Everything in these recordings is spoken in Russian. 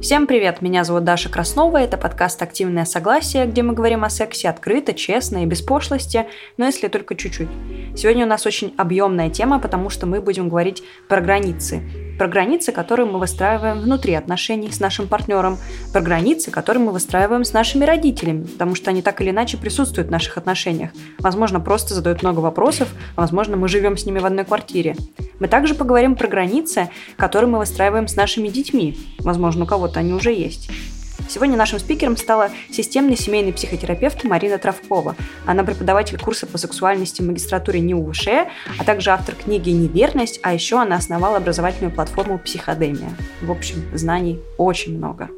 Всем привет, меня зовут Даша Краснова, это подкаст «Активное согласие», где мы говорим о сексе открыто, честно и без пошлости, но если только чуть-чуть. Сегодня у нас очень объемная тема, потому что мы будем говорить про границы. Про границы, которые мы выстраиваем внутри отношений с нашим партнером, про границы, которые мы выстраиваем с нашими родителями, потому что они так или иначе присутствуют в наших отношениях. Возможно, просто задают много вопросов, а возможно, мы живем с ними в одной квартире. Мы также поговорим про границы, которые мы выстраиваем с нашими детьми. Возможно, у кого вот они уже есть. Сегодня нашим спикером стала системный семейный психотерапевт Марина Травкова. Она преподаватель курса по сексуальности в магистратуре НИУ а также автор книги «Неверность», а еще она основала образовательную платформу «Психодемия». В общем, знаний очень много.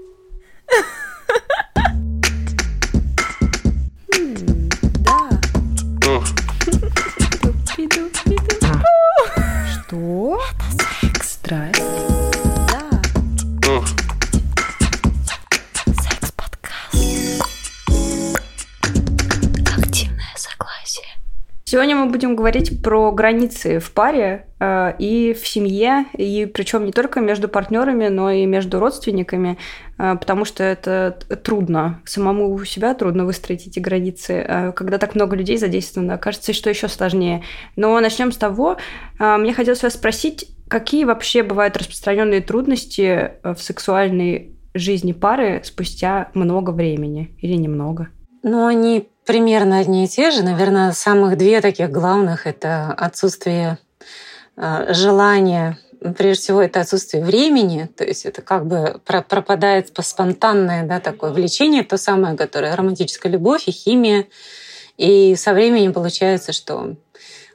Что? Это секс. Здрасте. Сегодня мы будем говорить про границы в паре э, и в семье, и причем не только между партнерами, но и между родственниками, э, потому что это трудно. Самому у себя трудно выстроить эти границы. Э, когда так много людей задействовано, кажется, что еще сложнее. Но начнем с того, э, мне хотелось вас спросить, какие вообще бывают распространенные трудности в сексуальной жизни пары спустя много времени или немного? Ну, они примерно одни и те же. Наверное, самых две таких главных — это отсутствие э, желания прежде всего, это отсутствие времени, то есть это как бы пропадает спонтанное да, такое влечение, то самое, которое романтическая любовь и химия. И со временем получается, что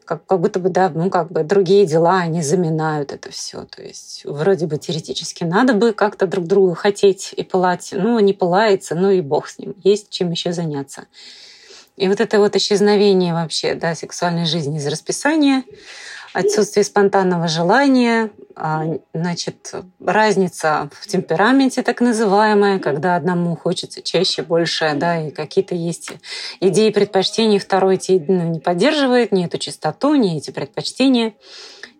как, как будто бы, да, ну, как бы другие дела, они заминают это все. То есть вроде бы теоретически надо бы как-то друг другу хотеть и пылать, ну, не пылается, ну и бог с ним. Есть чем еще заняться. И вот это вот исчезновение вообще да, сексуальной жизни из расписания, отсутствие спонтанного желания, а, значит, разница в темпераменте так называемая, когда одному хочется чаще, больше, да, и какие-то есть идеи предпочтений, второй эти ну, не поддерживает, ни эту чистоту, ни эти предпочтения.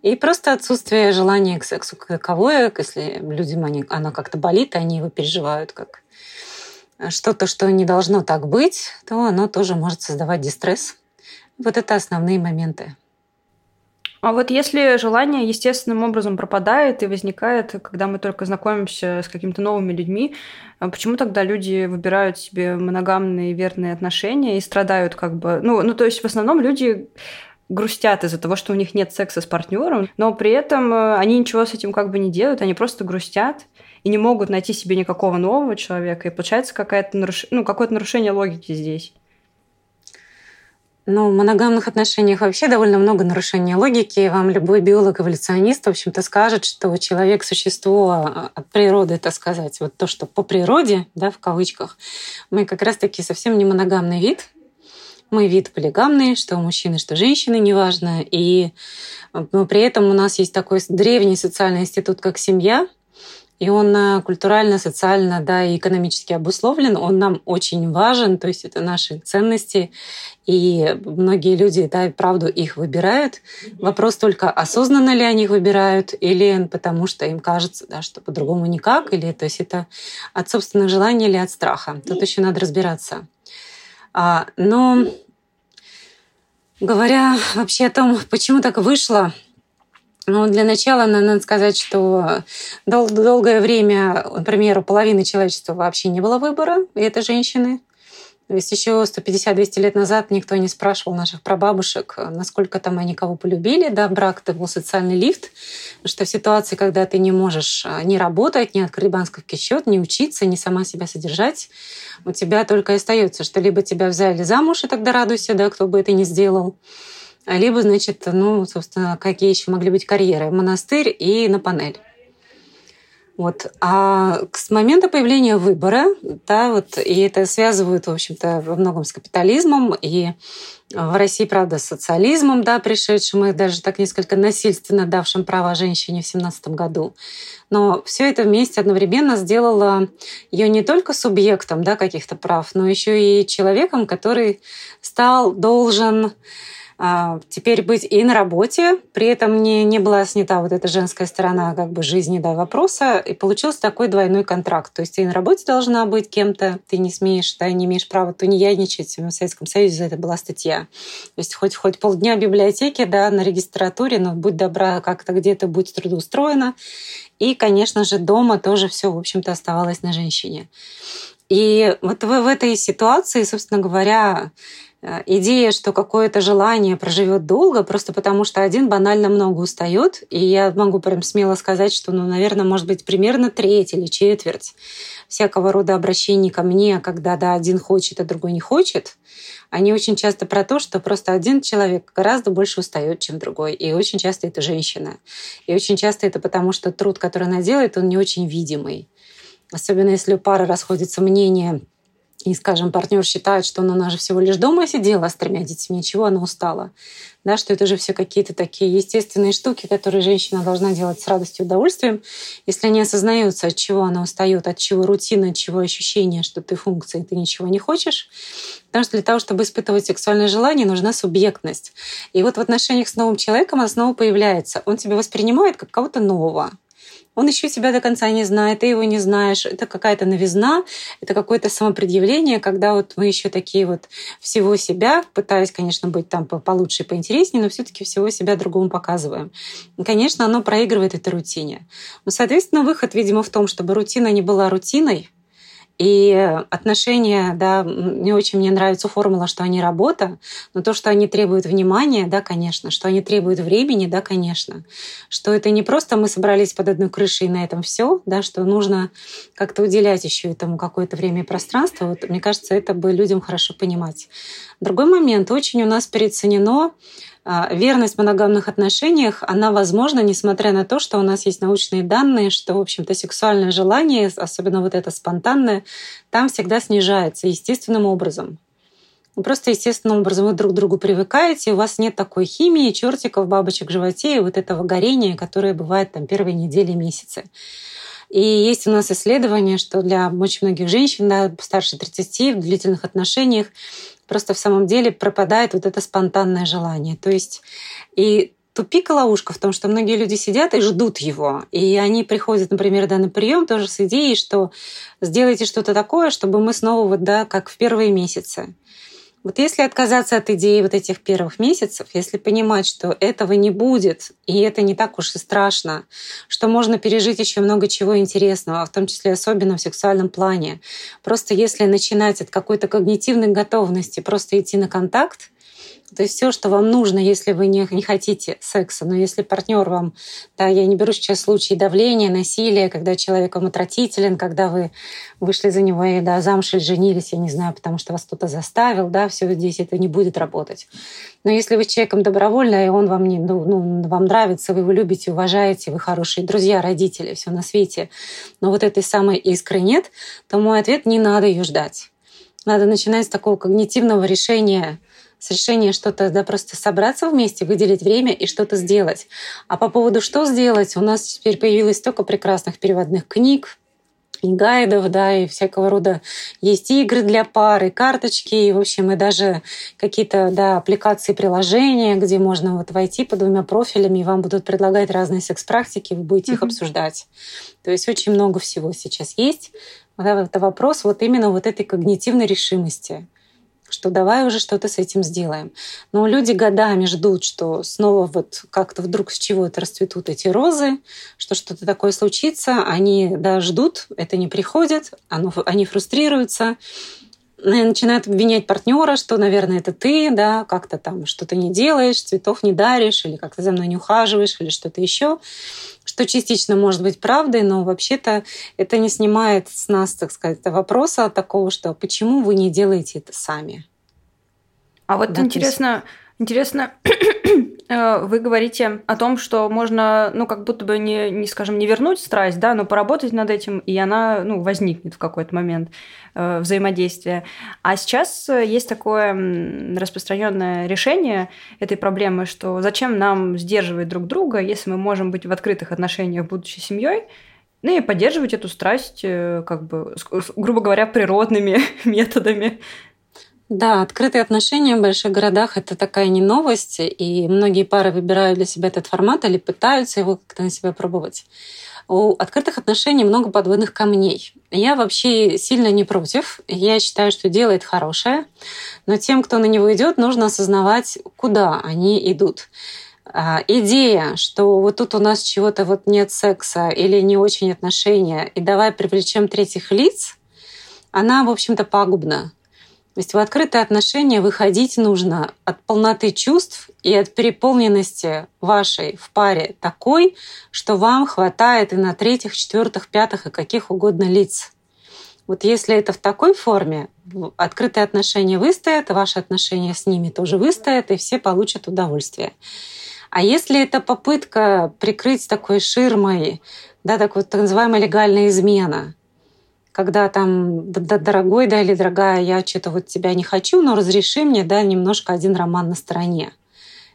И просто отсутствие желания к сексу каковое, если людям они, оно как-то болит, они его переживают как что-то, что не должно так быть, то оно тоже может создавать дистресс. Вот это основные моменты. А вот если желание естественным образом пропадает и возникает, когда мы только знакомимся с какими-то новыми людьми, а почему тогда люди выбирают себе моногамные верные отношения и страдают как бы... Ну, ну то есть в основном люди грустят из-за того, что у них нет секса с партнером, но при этом э, они ничего с этим как бы не делают, они просто грустят и не могут найти себе никакого нового человека, и получается какое-то наруш... ну, какое нарушение логики здесь. Ну, в моногамных отношениях вообще довольно много нарушений логики. И вам любой биолог-эволюционист, в общем-то, скажет, что человек – существо а, от природы, так сказать. Вот то, что по природе, да, в кавычках, мы как раз-таки совсем не моногамный вид. Мы вид полигамный, что мужчины, что женщины, неважно. И но при этом у нас есть такой древний социальный институт, как семья, и он э, культурально, социально, да, и экономически обусловлен, он нам очень важен, то есть это наши ценности, и многие люди, да, и правду их выбирают. Вопрос только, осознанно ли они их выбирают, или потому что им кажется, да, что по-другому никак, или то есть это от собственных желаний или от страха. Тут еще надо разбираться. А, но говоря вообще о том, почему так вышло, ну, для начала надо сказать, что дол- долгое время, например, у половины человечества вообще не было выбора, и это женщины. То есть еще 150-200 лет назад никто не спрашивал наших прабабушек, насколько там они кого полюбили. Да, брак это был социальный лифт, что в ситуации, когда ты не можешь а, не работать, не открыть банковский счет, не учиться, не сама себя содержать, у тебя только остается, что либо тебя взяли замуж, и тогда радуйся, да, кто бы это ни сделал, либо, значит, ну, собственно, какие еще могли быть карьеры? Монастырь и на панель. Вот. А с момента появления выбора, да, вот, и это связывают, в общем-то, во многом с капитализмом, и в России, правда, с социализмом, да, пришедшим и даже так несколько насильственно давшим права женщине в 17 году. Но все это вместе одновременно сделало ее не только субъектом да, каких-то прав, но еще и человеком, который стал должен теперь быть и на работе, при этом не, не была снята вот эта женская сторона как бы жизни, да, вопроса, и получился такой двойной контракт. То есть ты и на работе должна быть кем-то, ты не смеешь, да, не имеешь права тунеядничать. В Советском Союзе это была статья. То есть хоть, хоть полдня в библиотеке, да, на регистратуре, но будь добра, как-то где-то будь трудоустроена. И, конечно же, дома тоже все, в общем-то, оставалось на женщине. И вот в, в этой ситуации, собственно говоря, идея, что какое-то желание проживет долго, просто потому что один банально много устает. И я могу прям смело сказать, что, ну, наверное, может быть, примерно треть или четверть всякого рода обращений ко мне, когда да, один хочет, а другой не хочет, они очень часто про то, что просто один человек гораздо больше устает, чем другой. И очень часто это женщина. И очень часто это потому, что труд, который она делает, он не очень видимый. Особенно если у пары расходятся мнения и, скажем, партнер считает, что она же всего лишь дома сидела с тремя детьми, чего она устала, да, что это же все какие-то такие естественные штуки, которые женщина должна делать с радостью и удовольствием, если не осознаются, от чего она устает, от чего рутина, от чего ощущение, что ты функция, ты ничего не хочешь. Потому что для того, чтобы испытывать сексуальное желание, нужна субъектность. И вот в отношениях с новым человеком она снова появляется. Он тебя воспринимает как кого-то нового он еще тебя до конца не знает, ты его не знаешь. Это какая-то новизна, это какое-то самопредъявление, когда вот мы еще такие вот всего себя, пытаясь, конечно, быть там получше и поинтереснее, но все-таки всего себя другому показываем. И, конечно, оно проигрывает этой рутине. Но, соответственно, выход, видимо, в том, чтобы рутина не была рутиной, и отношения, да, не очень мне нравится формула, что они работа, но то, что они требуют внимания, да, конечно, что они требуют времени, да, конечно, что это не просто мы собрались под одной крышей и на этом все, да, что нужно как-то уделять еще этому какое-то время и пространство. Вот, мне кажется, это бы людям хорошо понимать. Другой момент. Очень у нас переоценено верность в моногамных отношениях, она возможна, несмотря на то, что у нас есть научные данные, что, в общем-то, сексуальное желание, особенно вот это спонтанное, там всегда снижается естественным образом. Просто естественным образом вы друг к другу привыкаете, у вас нет такой химии, чертиков, бабочек в животе и вот этого горения, которое бывает там первые недели, месяцы. И есть у нас исследование, что для очень многих женщин, да, старше 30 в длительных отношениях просто в самом деле пропадает вот это спонтанное желание. То есть и тупик и ловушка в том, что многие люди сидят и ждут его. И они приходят, например, да, на прием тоже с идеей, что сделайте что-то такое, чтобы мы снова вот, да, как в первые месяцы. Вот если отказаться от идеи вот этих первых месяцев, если понимать, что этого не будет, и это не так уж и страшно, что можно пережить еще много чего интересного, в том числе особенно в сексуальном плане. Просто если начинать от какой-то когнитивной готовности, просто идти на контакт, то есть все, что вам нужно, если вы не, не хотите секса, но если партнер вам, да, я не беру сейчас случаи давления, насилия, когда человек вам отвратителен, когда вы вышли за него и да, замуж или женились, я не знаю, потому что вас кто-то заставил, да, все здесь это не будет работать. Но если вы человеком добровольно, и он вам, не, ну, ну, вам нравится, вы его любите, уважаете, вы хорошие друзья, родители, все на свете, но вот этой самой искры нет, то мой ответ – не надо ее ждать. Надо начинать с такого когнитивного решения с решения что-то, да, просто собраться вместе, выделить время и что-то сделать. А по поводу что сделать, у нас теперь появилось столько прекрасных переводных книг, и гайдов, да, и всякого рода есть игры для пары, карточки, и, в общем, и даже какие-то, да, аппликации, приложения, где можно вот войти по двумя профилями, и вам будут предлагать разные секс-практики, вы будете mm-hmm. их обсуждать. То есть очень много всего сейчас есть. Вот это вопрос вот именно вот этой когнитивной решимости что давай уже что-то с этим сделаем. Но люди годами ждут, что снова вот как-то вдруг с чего-то расцветут эти розы, что что-то такое случится. Они да, ждут, это не приходит, оно, они фрустрируются, начинают обвинять партнера, что, наверное, это ты, да, как-то там что-то не делаешь, цветов не даришь, или как-то за мной не ухаживаешь, или что-то еще что частично может быть правдой, но вообще-то это не снимает с нас, так сказать, вопроса такого, что почему вы не делаете это сами. А вот да, интересно, есть... интересно, э, вы говорите о том, что можно, ну, как будто бы не, не, скажем, не вернуть страсть, да, но поработать над этим, и она, ну, возникнет в какой-то момент э, взаимодействия. А сейчас есть такое распространенное решение этой проблемы, что зачем нам сдерживать друг друга, если мы можем быть в открытых отношениях будучи семьей, ну и поддерживать эту страсть, э, как бы, грубо говоря, природными методами. Да, открытые отношения в больших городах – это такая не новость, и многие пары выбирают для себя этот формат или пытаются его как-то на себя пробовать. У открытых отношений много подводных камней. Я вообще сильно не против. Я считаю, что дело это хорошее. Но тем, кто на него идет, нужно осознавать, куда они идут. А, идея, что вот тут у нас чего-то вот нет секса или не очень отношения, и давай привлечем третьих лиц, она, в общем-то, пагубна. То есть в открытые отношения выходить нужно от полноты чувств и от переполненности вашей в паре такой, что вам хватает и на третьих, четвертых, пятых и каких угодно лиц. Вот если это в такой форме, открытые отношения выстоят, ваши отношения с ними тоже выстоят, и все получат удовольствие. А если это попытка прикрыть такой ширмой, да, так вот так называемая легальная измена, когда там, да, дорогой, да, или дорогая, я что-то вот тебя не хочу, но разреши мне, да, немножко один роман на стороне.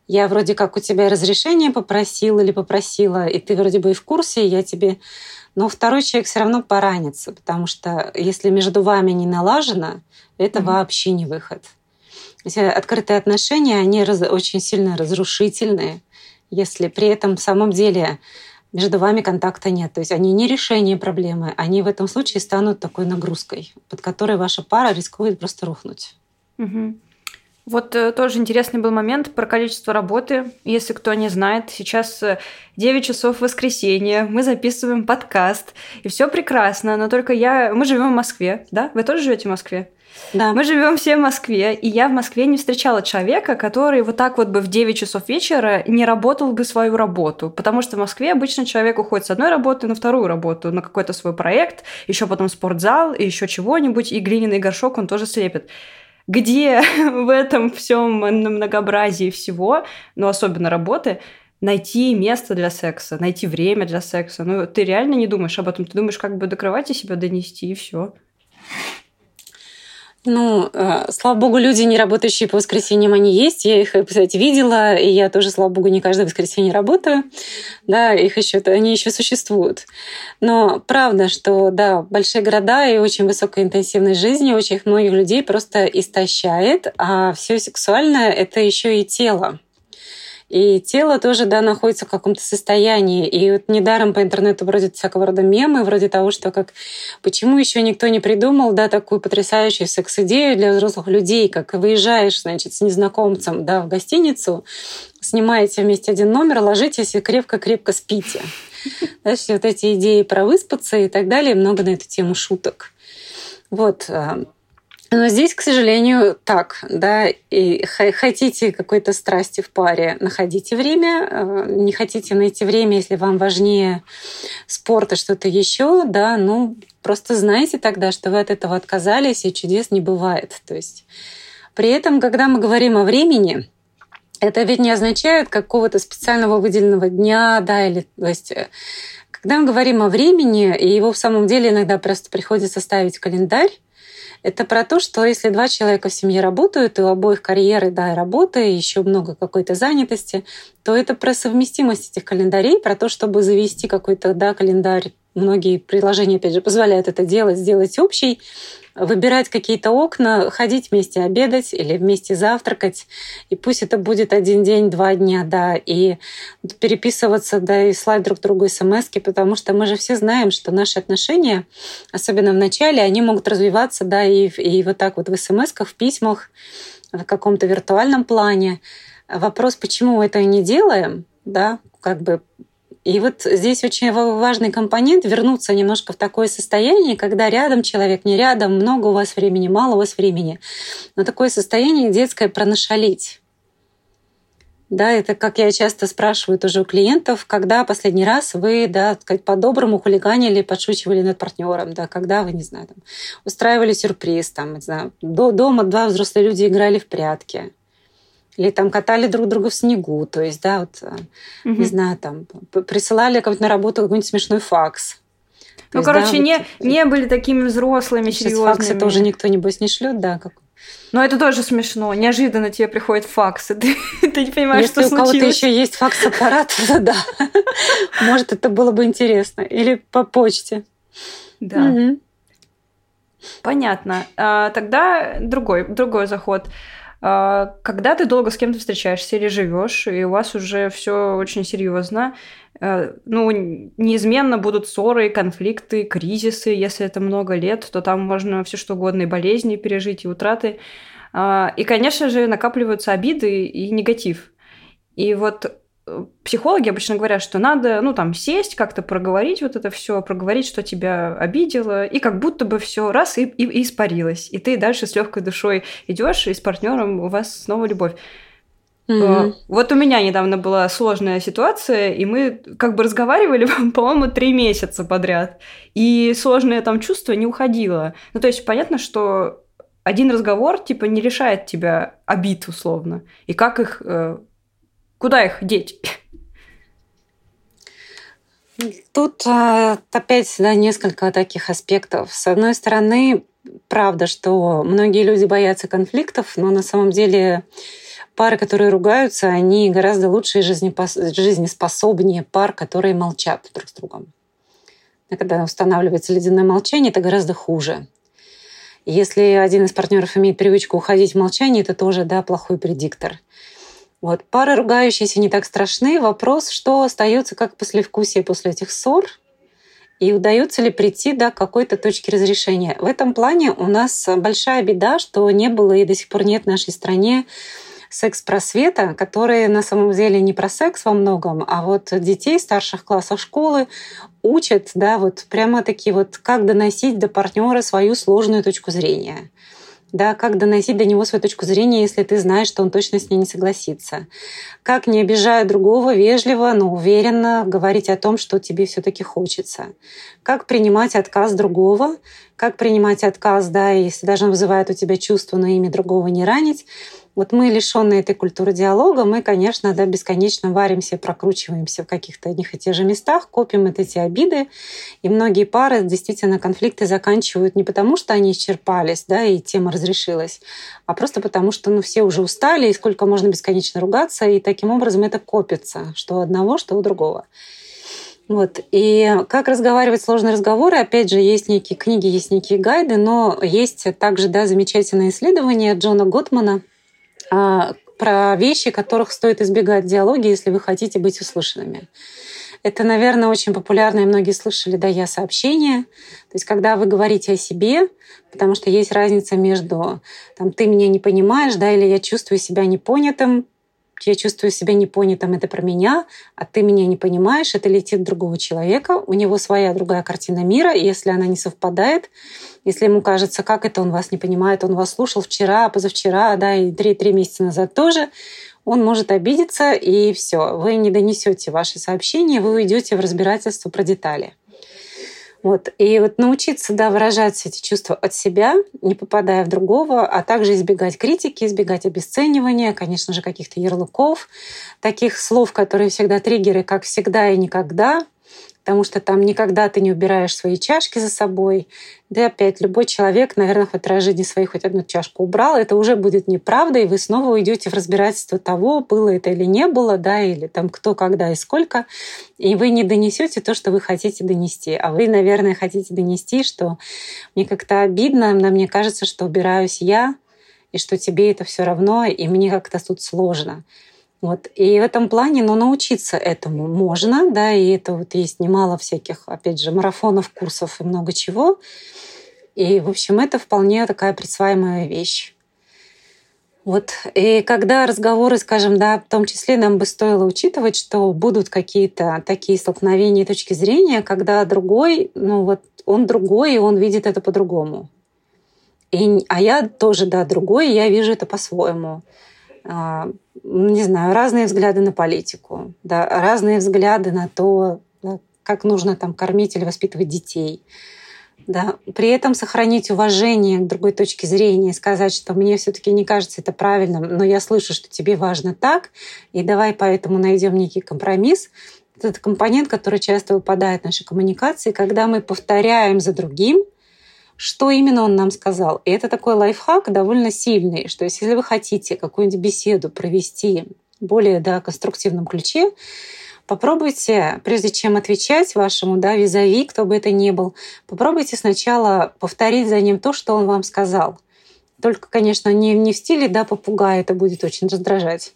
Я вроде как у тебя разрешение попросила или попросила, и ты вроде бы и в курсе, и я тебе... Но второй человек все равно поранится, потому что если между вами не налажено, это mm-hmm. вообще не выход. Открытые отношения, они раз, очень сильно разрушительные, если при этом в самом деле между вами контакта нет. То есть они не решение проблемы, они в этом случае станут такой нагрузкой, под которой ваша пара рискует просто рухнуть. Угу. Вот э, тоже интересный был момент про количество работы. Если кто не знает, сейчас 9 э, часов воскресенья, мы записываем подкаст, и все прекрасно, но только я... Мы живем в Москве, да? Вы тоже живете в Москве? Да. Мы живем все в Москве, и я в Москве не встречала человека, который вот так вот бы в 9 часов вечера не работал бы свою работу. Потому что в Москве обычно человек уходит с одной работы на вторую работу, на какой-то свой проект, еще потом спортзал, и еще чего-нибудь, и глиняный горшок он тоже слепит где в этом всем многообразии всего, но особенно работы, найти место для секса, найти время для секса. Ну, ты реально не думаешь об этом, ты думаешь, как бы до кровати себя донести, и все. Ну, э, слава богу, люди, не работающие по воскресеньям, они есть. Я их, кстати, видела, и я тоже, слава богу, не каждое воскресенье работаю. Да, их еще, они еще существуют. Но правда, что, да, большие города и очень высокая интенсивность жизни очень многих людей просто истощает, а все сексуальное — это еще и тело. И тело тоже, да, находится в каком-то состоянии. И вот недаром по интернету бродят всякого рода мемы, вроде того, что как почему еще никто не придумал, да, такую потрясающую секс-идею для взрослых людей, как выезжаешь, значит, с незнакомцем, да, в гостиницу, снимаете вместе один номер, ложитесь и крепко-крепко спите. Да, все вот эти идеи про выспаться и так далее, много на эту тему шуток. Вот. Но здесь, к сожалению, так, да, и хотите какой-то страсти в паре, находите время, э, не хотите найти время, если вам важнее спорт и что-то еще, да, ну, просто знайте тогда, что вы от этого отказались, и чудес не бывает. То есть при этом, когда мы говорим о времени, это ведь не означает какого-то специального выделенного дня, да, или, то есть э, когда мы говорим о времени, и его в самом деле иногда просто приходится ставить календарь, это про то, что если два человека в семье работают, и у обоих карьеры, да, и работа, и еще много какой-то занятости, то это про совместимость этих календарей, про то, чтобы завести какой-то, да, календарь. Многие приложения, опять же, позволяют это делать, сделать общий, выбирать какие-то окна, ходить вместе обедать или вместе завтракать. И пусть это будет один день, два дня, да, и переписываться, да, и слать друг другу смс потому что мы же все знаем, что наши отношения, особенно в начале, они могут развиваться, да, и, и вот так вот в смс в письмах, в каком-то виртуальном плане. Вопрос, почему мы это не делаем, да, как бы и вот здесь очень важный компонент вернуться немножко в такое состояние, когда рядом человек, не рядом, много у вас времени, мало у вас времени. Но такое состояние детское пронашалить. Да, это как я часто спрашиваю тоже у клиентов, когда последний раз вы, да, сказать, по-доброму хулиганили, подшучивали над партнером, да, когда вы, не знаю, там, устраивали сюрприз, там, не знаю, до дома два взрослые люди играли в прятки, или там катали друг друга в снегу, то есть, да, вот, угу. не знаю, там, присылали как-то на работу какой-нибудь смешной факс. ну, есть, короче, да, не, вот, не были такими взрослыми, сейчас серьезными. факсы тоже никто, небось, не шлет, да, как но это тоже смешно. Неожиданно тебе приходит факс, и ты, ты не понимаешь, Если что случилось. Если у кого-то еще есть факс-аппарат, то да. Может, это было бы интересно. Или по почте. Да. Понятно. А, тогда другой, другой заход. А, когда ты долго с кем-то встречаешься или живешь, и у вас уже все очень серьезно, а, ну, неизменно будут ссоры, конфликты, кризисы. Если это много лет, то там можно все что угодно, и болезни пережить, и утраты. А, и, конечно же, накапливаются обиды и негатив. И вот психологи обычно говорят, что надо, ну, там, сесть, как-то проговорить вот это все, проговорить, что тебя обидело, и как будто бы все раз и, и, и испарилось. И ты дальше с легкой душой идешь, и с партнером у вас снова любовь. Mm-hmm. Вот у меня недавно была сложная ситуация, и мы как бы разговаривали, по-моему, три месяца подряд. И сложное там чувство не уходило. Ну, то есть понятно, что один разговор, типа, не решает тебя обид, условно. И как их э, Куда их деть? Тут а, опять да, несколько таких аспектов. С одной стороны, правда, что многие люди боятся конфликтов, но на самом деле пары, которые ругаются, они гораздо лучше и жизнеспособнее пар, которые молчат друг с другом. А когда устанавливается ледяное молчание, это гораздо хуже. Если один из партнеров имеет привычку уходить в молчание, это тоже да, плохой предиктор. Вот. Пары ругающиеся не так страшны. Вопрос, что остается как послевкусие после этих ссор, и удается ли прийти до какой-то точки разрешения. В этом плане у нас большая беда, что не было и до сих пор нет в нашей стране секс-просвета, который на самом деле не про секс во многом, а вот детей старших классов школы учат, да, вот прямо такие вот, как доносить до партнера свою сложную точку зрения да, как доносить до него свою точку зрения, если ты знаешь, что он точно с ней не согласится. Как, не обижая другого, вежливо, но уверенно говорить о том, что тебе все таки хочется. Как принимать отказ другого, как принимать отказ, да, если даже он вызывает у тебя чувство, но имя другого не ранить. Вот мы, лишенные этой культуры диалога, мы, конечно, да, бесконечно варимся, прокручиваемся в каких-то одних и тех же местах, копим вот эти обиды. И многие пары действительно конфликты заканчивают не потому, что они исчерпались, да, и тема разрешилась, а просто потому, что ну, все уже устали, и сколько можно бесконечно ругаться, и таким образом это копится, что у одного, что у другого. Вот. И как разговаривать сложные разговоры, опять же, есть некие книги, есть некие гайды, но есть также да, замечательное исследование Джона Готмана про вещи, которых стоит избегать в диалоге, если вы хотите быть услышанными. Это, наверное, очень популярно, и многие слышали «да, я» сообщение. То есть, когда вы говорите о себе, потому что есть разница между там, «ты меня не понимаешь», да, или «я чувствую себя непонятым», я чувствую себя непонятым, это про меня, а ты меня не понимаешь, это летит другого человека, у него своя другая картина мира, и если она не совпадает, если ему кажется, как это он вас не понимает, он вас слушал вчера, позавчера, да, и три-три месяца назад тоже, он может обидеться, и все, вы не донесете ваши сообщения, вы уйдете в разбирательство про детали. Вот. И вот научиться да, выражать эти чувства от себя, не попадая в другого, а также избегать критики, избегать обесценивания, конечно же, каких-то ярлыков, таких слов, которые всегда триггеры, как всегда и никогда, потому что там никогда ты не убираешь свои чашки за собой. Да и опять, любой человек, наверное, хоть раз в жизни своей хоть одну чашку убрал, это уже будет неправда, и вы снова уйдете в разбирательство того, было это или не было, да, или там кто, когда и сколько, и вы не донесете то, что вы хотите донести. А вы, наверное, хотите донести, что мне как-то обидно, но мне кажется, что убираюсь я, и что тебе это все равно, и мне как-то тут сложно. Вот. И в этом плане, ну, научиться этому можно, да, и это вот есть немало всяких, опять же, марафонов, курсов и много чего. И, в общем, это вполне такая присваиваемая вещь. Вот. И когда разговоры, скажем, да, в том числе нам бы стоило учитывать, что будут какие-то такие столкновения точки зрения, когда другой, ну вот он другой, и он видит это по-другому. И, а я тоже, да, другой, и я вижу это по-своему. А, не знаю, разные взгляды на политику, да, разные взгляды на то, да, как нужно там кормить или воспитывать детей. Да. При этом сохранить уважение к другой точке зрения и сказать, что мне все-таки не кажется это правильным, но я слышу, что тебе важно так, и давай поэтому найдем некий компромисс. Это компонент, который часто выпадает в нашей коммуникации, когда мы повторяем за другим, что именно он нам сказал. И это такой лайфхак довольно сильный, что если вы хотите какую-нибудь беседу провести более да, конструктивном ключе, попробуйте, прежде чем отвечать вашему да, визави, кто бы это ни был, попробуйте сначала повторить за ним то, что он вам сказал. Только, конечно, не, не в стиле да, попугая, это будет очень раздражать.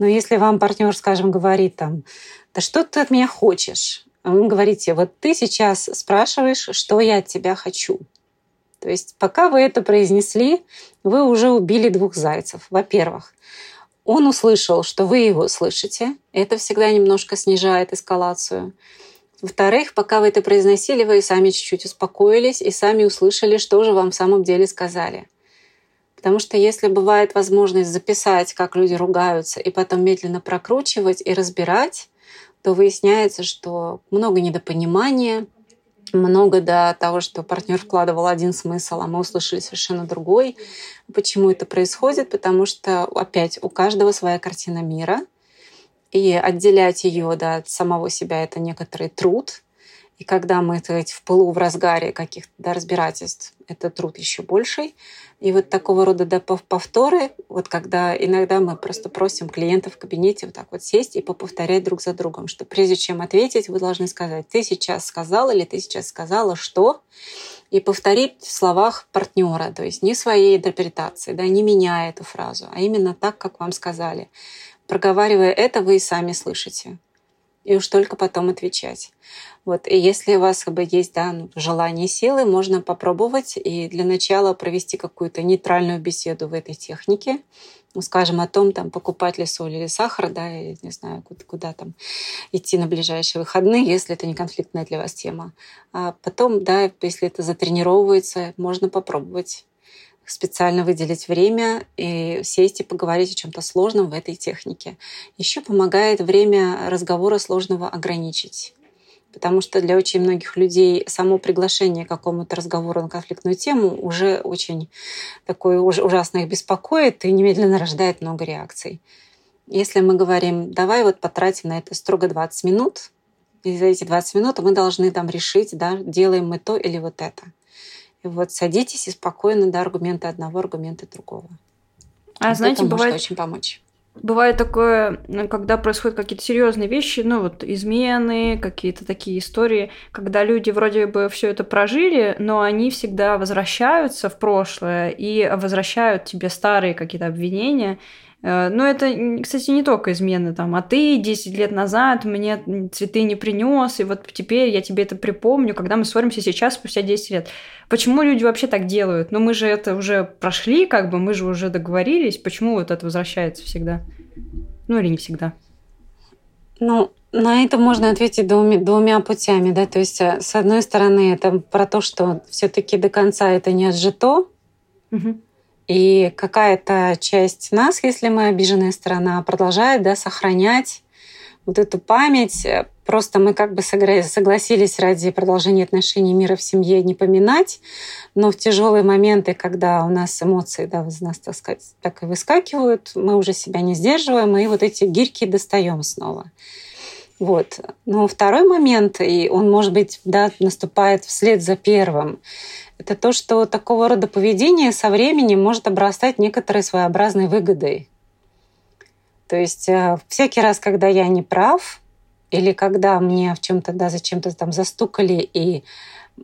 Но если вам партнер, скажем, говорит там, да что ты от меня хочешь? Вы говорите, вот ты сейчас спрашиваешь, что я от тебя хочу. То есть пока вы это произнесли, вы уже убили двух зайцев. Во-первых, он услышал, что вы его слышите. Это всегда немножко снижает эскалацию. Во-вторых, пока вы это произносили, вы сами чуть-чуть успокоились и сами услышали, что же вам в самом деле сказали. Потому что если бывает возможность записать, как люди ругаются, и потом медленно прокручивать и разбирать, то выясняется, что много недопонимания, много до того, что партнер вкладывал один смысл, а мы услышали совершенно другой. Почему это происходит? Потому что, опять, у каждого своя картина мира, и отделять ее да, от самого себя это некоторый труд. И когда мы сказать, в пылу, в разгаре каких-то да, разбирательств, это труд еще больший. И вот такого рода да, повторы, вот когда иногда мы просто просим клиентов в кабинете вот так вот сесть и поповторять друг за другом, что прежде чем ответить, вы должны сказать, ты сейчас сказал или ты сейчас сказала что, и повторить в словах партнера, то есть не своей интерпретации, да, не меняя эту фразу, а именно так, как вам сказали. Проговаривая это, вы и сами слышите и уж только потом отвечать. Вот. И если у вас как бы, есть да, ну, желание силы, можно попробовать и для начала провести какую-то нейтральную беседу в этой технике. Ну, скажем, о том, там, покупать ли соль или сахар, да, и не знаю, куда, куда там идти на ближайшие выходные, если это не конфликтная для вас тема. А потом, да, если это затренировывается, можно попробовать специально выделить время и сесть и поговорить о чем-то сложном в этой технике. Еще помогает время разговора сложного ограничить. Потому что для очень многих людей само приглашение к какому-то разговору на конфликтную тему уже очень такое ужасно их беспокоит и немедленно рождает много реакций. Если мы говорим, давай вот потратим на это строго 20 минут, и за эти 20 минут мы должны там решить, да, делаем мы то или вот это – и вот садитесь и спокойно до аргумента одного, аргумента другого. А вот знаете, бывает очень помочь. Бывает такое, когда происходят какие-то серьезные вещи, ну вот измены, какие-то такие истории, когда люди вроде бы все это прожили, но они всегда возвращаются в прошлое и возвращают тебе старые какие-то обвинения, но это, кстати, не только измены там, а ты 10 лет назад мне цветы не принес, и вот теперь я тебе это припомню, когда мы ссоримся сейчас, спустя 10 лет. Почему люди вообще так делают? Ну, мы же это уже прошли, как бы, мы же уже договорились. Почему вот это возвращается всегда? Ну, или не всегда? Ну, на это можно ответить двумя, двумя путями, да, то есть э, с одной стороны это про то, что все-таки до конца это не отжито, угу. И какая-то часть нас, если мы обиженная сторона, продолжает да, сохранять вот эту память. Просто мы как бы согласились ради продолжения отношений мира в семье не поминать, но в тяжелые моменты, когда у нас эмоции да, из нас, так сказать, так и выскакивают, мы уже себя не сдерживаем, и вот эти гирьки достаем снова. Вот. Но второй момент, и он, может быть, да, наступает вслед за первым, это то, что такого рода поведение со временем может обрастать некоторой своеобразной выгодой. То есть э, всякий раз, когда я не прав, или когда мне в чем-то, да, зачем-то там застукали, и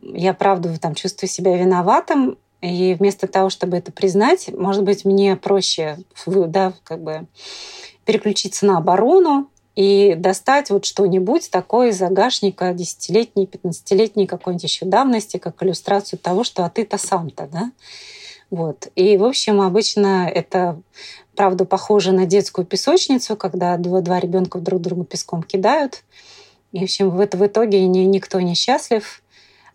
я правда там чувствую себя виноватым, и вместо того, чтобы это признать, может быть, мне проще да, как бы переключиться на оборону, и достать вот что-нибудь такое из загашника десятилетней, пятнадцатилетней какой-нибудь еще давности, как иллюстрацию того, что а ты-то сам-то, да? Вот. И, в общем, обычно это, правда, похоже на детскую песочницу, когда два, два ребенка друг друга песком кидают. И, в общем, в, это, в итоге ни, никто не счастлив.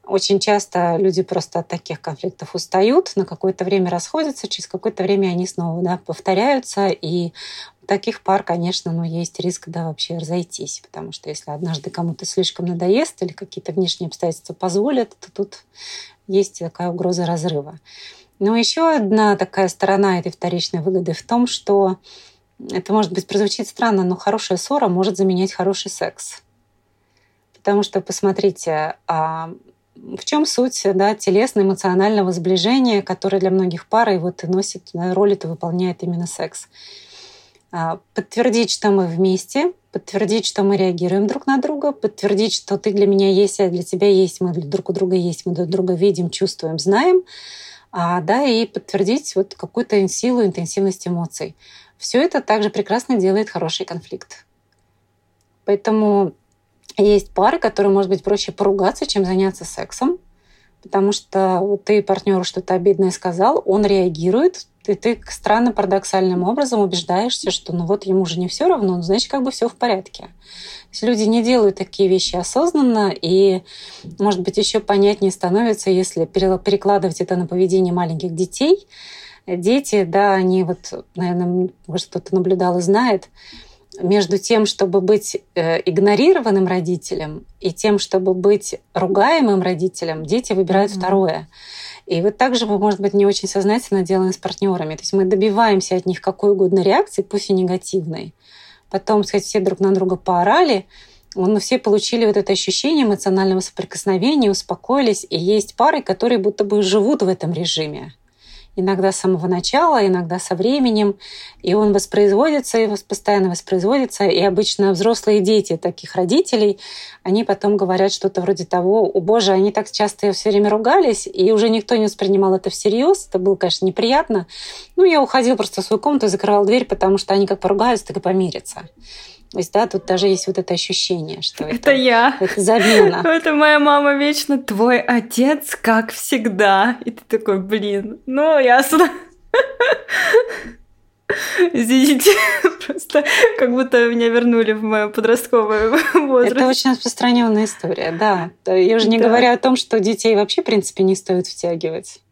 Очень часто люди просто от таких конфликтов устают, на какое-то время расходятся, через какое-то время они снова да, повторяются, и таких пар, конечно, ну, есть риск да, вообще разойтись, потому что если однажды кому-то слишком надоест или какие-то внешние обстоятельства позволят, то тут есть такая угроза разрыва. Но еще одна такая сторона этой вторичной выгоды в том, что это, может быть, прозвучит странно, но хорошая ссора может заменять хороший секс. Потому что, посмотрите, а в чем суть да, телесно-эмоционального сближения, которое для многих пар и вот носит роль это выполняет именно секс. А, подтвердить, что мы вместе, подтвердить, что мы реагируем друг на друга, подтвердить, что ты для меня есть, я для тебя есть, мы друг у друга есть, мы друг друга видим, чувствуем, знаем, а, да, и подтвердить вот какую-то силу, интенсивность эмоций. Все это также прекрасно делает хороший конфликт. Поэтому есть пары, которые, может быть, проще поругаться, чем заняться сексом, потому что вот ты партнеру что-то обидное сказал, он реагирует, и ты странно парадоксальным образом убеждаешься, что ну вот ему же не все равно, ну, значит, как бы все в порядке. То есть люди не делают такие вещи осознанно, и, может быть, еще понятнее становится, если перекладывать это на поведение маленьких детей. Дети, да, они вот, наверное, может, кто-то наблюдал и знает, между тем, чтобы быть э, игнорированным родителем и тем, чтобы быть ругаемым родителем, дети выбирают mm-hmm. второе. И вот так же мы, может быть, не очень сознательно делаем с партнерами. То есть мы добиваемся от них какой угодно реакции, пусть и негативной. Потом, сказать, все друг на друга поорали, мы все получили вот это ощущение эмоционального соприкосновения, успокоились, и есть пары, которые будто бы живут в этом режиме иногда с самого начала, иногда со временем, и он воспроизводится, и постоянно воспроизводится, и обычно взрослые дети таких родителей, они потом говорят что-то вроде того, о боже, они так часто все время ругались, и уже никто не воспринимал это всерьез, это было, конечно, неприятно. Ну, я уходил просто в свою комнату и закрывал дверь, потому что они как поругаются, так и помирятся. То есть, да, тут даже есть вот это ощущение, что это, это я. Это замена. Это моя мама вечно, твой отец, как всегда. И ты такой, блин, ну, ясно. Извините, просто как будто меня вернули в мою подростковую возраст. Это очень распространенная история, да. Я уже не да. говоря о том, что детей вообще, в принципе, не стоит втягивать.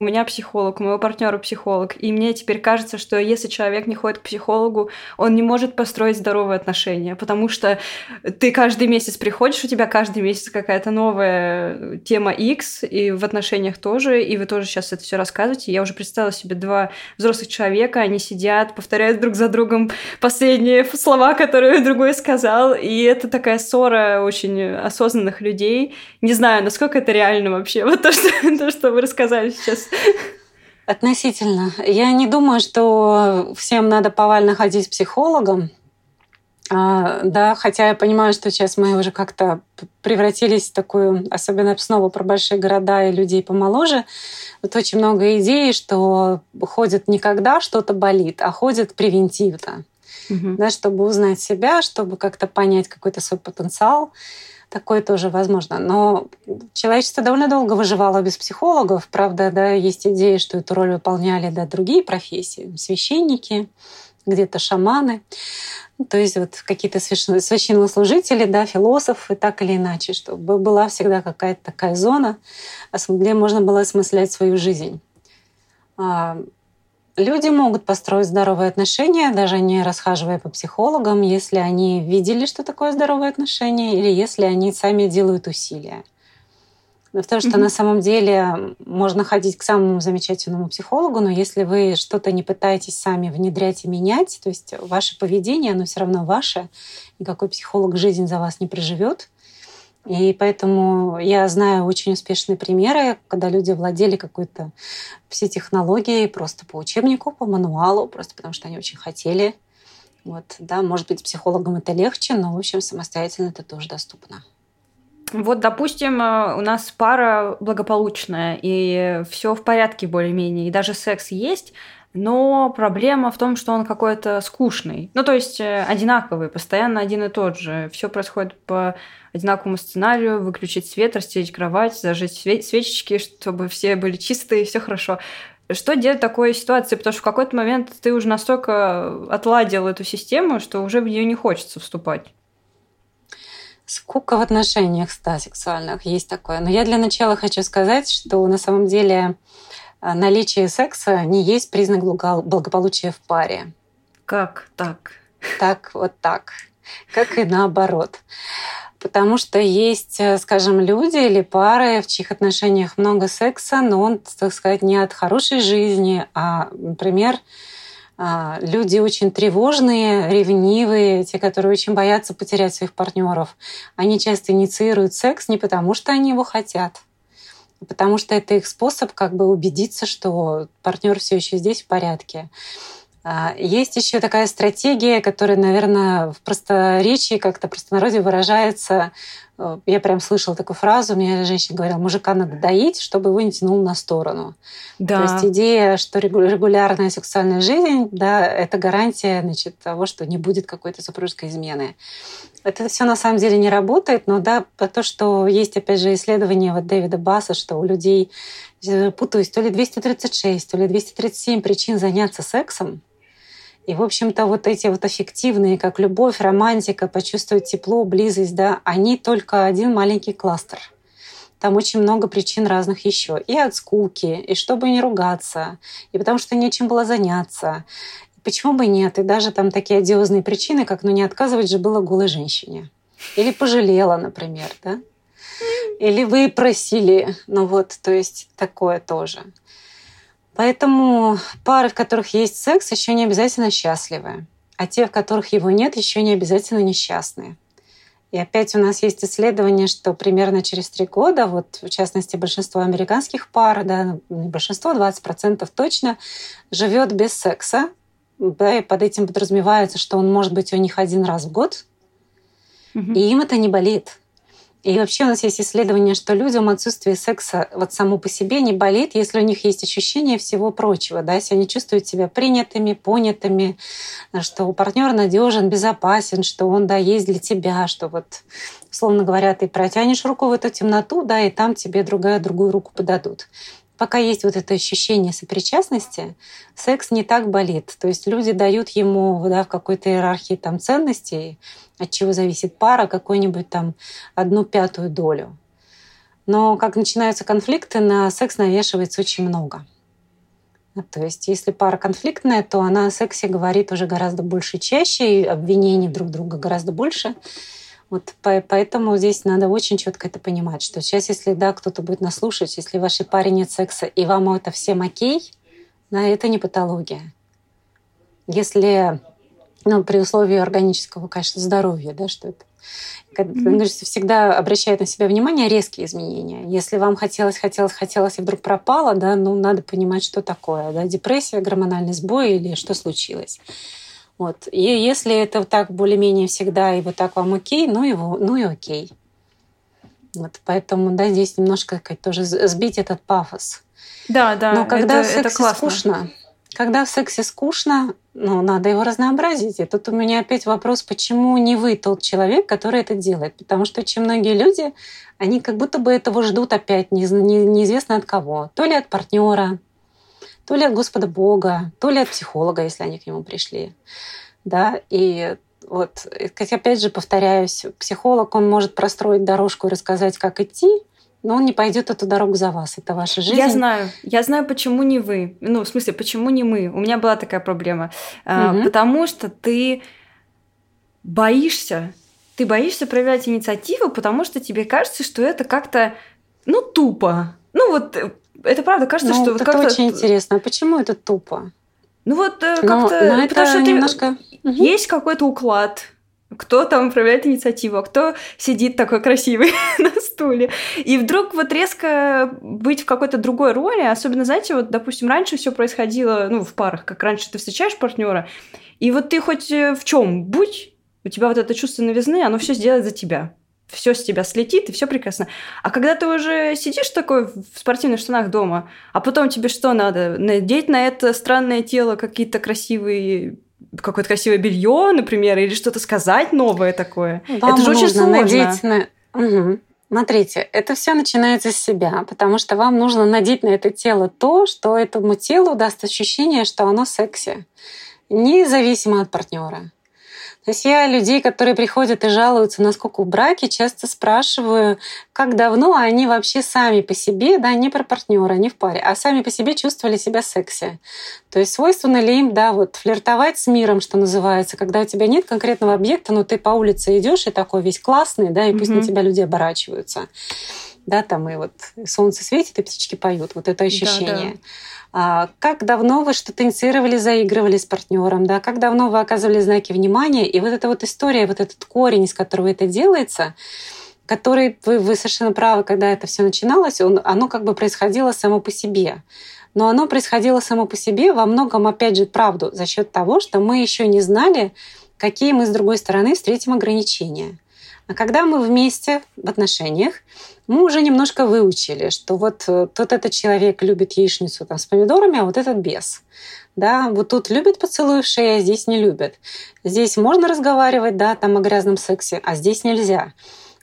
У меня психолог, у моего партнера психолог. И мне теперь кажется, что если человек не ходит к психологу, он не может построить здоровые отношения, потому что ты каждый месяц приходишь, у тебя каждый месяц какая-то новая тема X, и в отношениях тоже, и вы тоже сейчас это все рассказываете. Я уже представила себе два взрослых человека, они сидят, повторяют друг за другом последние слова, которые другой сказал, и это такая ссора очень осознанных людей. Не знаю, насколько это реально вообще, вот то, что, то, что вы рассказали сейчас Относительно. Я не думаю, что всем надо повально ходить к психологам. А, да, хотя я понимаю, что сейчас мы уже как-то превратились в такую, особенно снова про большие города и людей помоложе, вот очень много идей, что ходят не когда что-то болит, а ходят превентивно, угу. да, чтобы узнать себя, чтобы как-то понять какой-то свой потенциал. Такое тоже возможно. Но человечество довольно долго выживало без психологов. Правда, да, есть идеи, что эту роль выполняли да, другие профессии. Священники, где-то шаманы. То есть вот какие-то священнослужители, да, философы, так или иначе, чтобы была всегда какая-то такая зона, где можно было осмыслять свою жизнь. Люди могут построить здоровые отношения, даже не расхаживая по психологам, если они видели, что такое здоровые отношения, или если они сами делают усилия. Потому что mm-hmm. на самом деле можно ходить к самому замечательному психологу, но если вы что-то не пытаетесь сами внедрять и менять, то есть ваше поведение, оно все равно ваше, никакой психолог жизнь за вас не проживет, и поэтому я знаю очень успешные примеры, когда люди владели какой-то пси-технологией просто по учебнику, по мануалу, просто потому что они очень хотели. Вот, да, может быть, психологам это легче, но, в общем, самостоятельно это тоже доступно. Вот, допустим, э, у нас пара благополучная, и все в порядке более-менее, и даже секс есть, но проблема в том, что он какой-то скучный. Ну, то есть э, одинаковый, постоянно один и тот же. Все происходит по одинаковому сценарию, выключить свет, расстелить кровать, зажечь свечечки, чтобы все были чистые, все хорошо. Что делать в такой ситуации? Потому что в какой-то момент ты уже настолько отладил эту систему, что уже в нее не хочется вступать. Скука в отношениях, да, сексуальных, есть такое. Но я для начала хочу сказать, что на самом деле наличие секса не есть признак благополучия в паре. Как так? Так, вот так. Как и наоборот. Потому что есть, э, скажем, люди или пары, в чьих отношениях много секса, но он, так сказать, не от хорошей жизни, а, например, а, люди очень тревожные, ревнивые, те, которые очень боятся потерять своих партнеров. Они часто инициируют секс не потому, что они его хотят, потому что это их способ как бы убедиться, что партнер все еще здесь в порядке. А, есть еще такая стратегия, которая, наверное, в просторечии как-то простонародье выражается. Э, я прям слышала такую фразу, мне женщина говорила, мужика надо доить, чтобы его не тянул на сторону. Да. То есть идея, что регулярная сексуальная жизнь, да, это гарантия значит, того, что не будет какой-то супружеской измены. Это все на самом деле не работает, но да, то, что есть, опять же, исследование вот Дэвида Басса, что у людей, путаюсь, то ли 236, то ли 237 причин заняться сексом, и, в общем-то, вот эти вот аффективные, как любовь, романтика, почувствовать тепло, близость, да, они только один маленький кластер. Там очень много причин разных еще. И от скуки, и чтобы не ругаться, и потому что нечем было заняться. Почему бы нет? И даже там такие одиозные причины, как ну не отказывать же было голой женщине. Или пожалела, например, да? Или вы просили. Ну вот, то есть такое тоже. Поэтому пары, в которых есть секс, еще не обязательно счастливы. А те, в которых его нет, еще не обязательно несчастные. И опять у нас есть исследование, что примерно через три года, вот в частности большинство американских пар, да, большинство, 20% точно, живет без секса. Да, и под этим подразумевается, что он может быть у них один раз в год, угу. и им это не болит. И вообще у нас есть исследование, что людям отсутствие секса вот само по себе не болит, если у них есть ощущение всего прочего, да, если они чувствуют себя принятыми, понятыми, что у партнера надежен, безопасен, что он, да, есть для тебя, что вот, условно говоря, ты протянешь руку в эту темноту, да, и там тебе другая другую руку подадут пока есть вот это ощущение сопричастности, секс не так болит. То есть люди дают ему да, в какой-то иерархии там, ценностей, от чего зависит пара, какую-нибудь там одну пятую долю. Но как начинаются конфликты, на секс навешивается очень много. То есть, если пара конфликтная, то она о сексе говорит уже гораздо больше чаще, и обвинений друг друга гораздо больше. Вот поэтому здесь надо очень четко это понимать, что сейчас, если да, кто-то будет нас слушать, если в вашей паре нет секса, и вам это всем окей, да, это не патология. Если, ну, при условии органического, конечно, здоровья, да, что это mm-hmm. всегда обращает на себя внимание резкие изменения. Если вам хотелось, хотелось, хотелось, и вдруг пропало, да, ну, надо понимать, что такое, да, депрессия, гормональный сбой или что случилось. Вот. И если это так более-менее всегда, и вот так вам окей, ну, его, ну и окей. Вот, поэтому, да, здесь немножко как тоже сбить этот пафос. Да, да. Но когда это, в сексе это классно. скучно, когда в сексе скучно, ну, надо его разнообразить. И тут у меня опять вопрос, почему не вы тот человек, который это делает? Потому что очень многие люди, они как будто бы этого ждут опять, не, не, неизвестно от кого. То ли от партнера, то ли от Господа Бога, то ли от психолога, если они к нему пришли. Да? И вот, как опять же повторяюсь, психолог, он может простроить дорожку и рассказать, как идти, но он не пойдет эту дорогу за вас. Это ваша жизнь. Я знаю. Я знаю, почему не вы. Ну, в смысле, почему не мы. У меня была такая проблема. Угу. Потому что ты боишься. Ты боишься проявлять инициативу, потому что тебе кажется, что это как-то, ну, тупо. Ну, вот это правда кажется, ну, что... Это вот очень интересно. А почему это тупо? Ну вот э, как-то... Но потому что немножко... Ты... есть какой-то уклад, кто там управляет инициативу, а кто сидит такой красивый на стуле. И вдруг вот резко быть в какой-то другой роли, особенно, знаете, вот, допустим, раньше все происходило, ну, в парах, как раньше ты встречаешь партнера, и вот ты хоть э, в чем будь, у тебя вот это чувство новизны, оно все сделает за тебя все с тебя слетит, и все прекрасно. А когда ты уже сидишь такой в спортивных штанах дома, а потом тебе что надо? Надеть на это странное тело какие-то красивые какое-то красивое белье, например, или что-то сказать новое такое. Вам это же очень сложно. Надеть на... угу. Смотрите, это все начинается с себя, потому что вам нужно надеть на это тело то, что этому телу даст ощущение, что оно секси, независимо от партнера. То есть я людей, которые приходят и жалуются на сколько в браке, часто спрашиваю, как давно они вообще сами по себе, да, не про партнера, не в паре, а сами по себе чувствовали себя секси. То есть свойственно ли им, да, вот флиртовать с миром, что называется, когда у тебя нет конкретного объекта, но ты по улице идешь и такой весь классный, да, и пусть mm-hmm. на тебя люди оборачиваются да, там и вот солнце светит, и птички поют, вот это ощущение. Да, да. А, как давно вы что-то инициировали, заигрывали с партнером, да, как давно вы оказывали знаки внимания, и вот эта вот история, вот этот корень, из которого это делается, который, вы, вы совершенно правы, когда это все начиналось, он, оно как бы происходило само по себе. Но оно происходило само по себе во многом, опять же, правду, за счет того, что мы еще не знали, какие мы с другой стороны встретим ограничения. А когда мы вместе в отношениях, мы уже немножко выучили, что вот э, тот этот человек любит яичницу там, с помидорами, а вот этот без. Да, вот тут любят поцелуй в шее, а здесь не любят. Здесь можно разговаривать, да, там о грязном сексе, а здесь нельзя.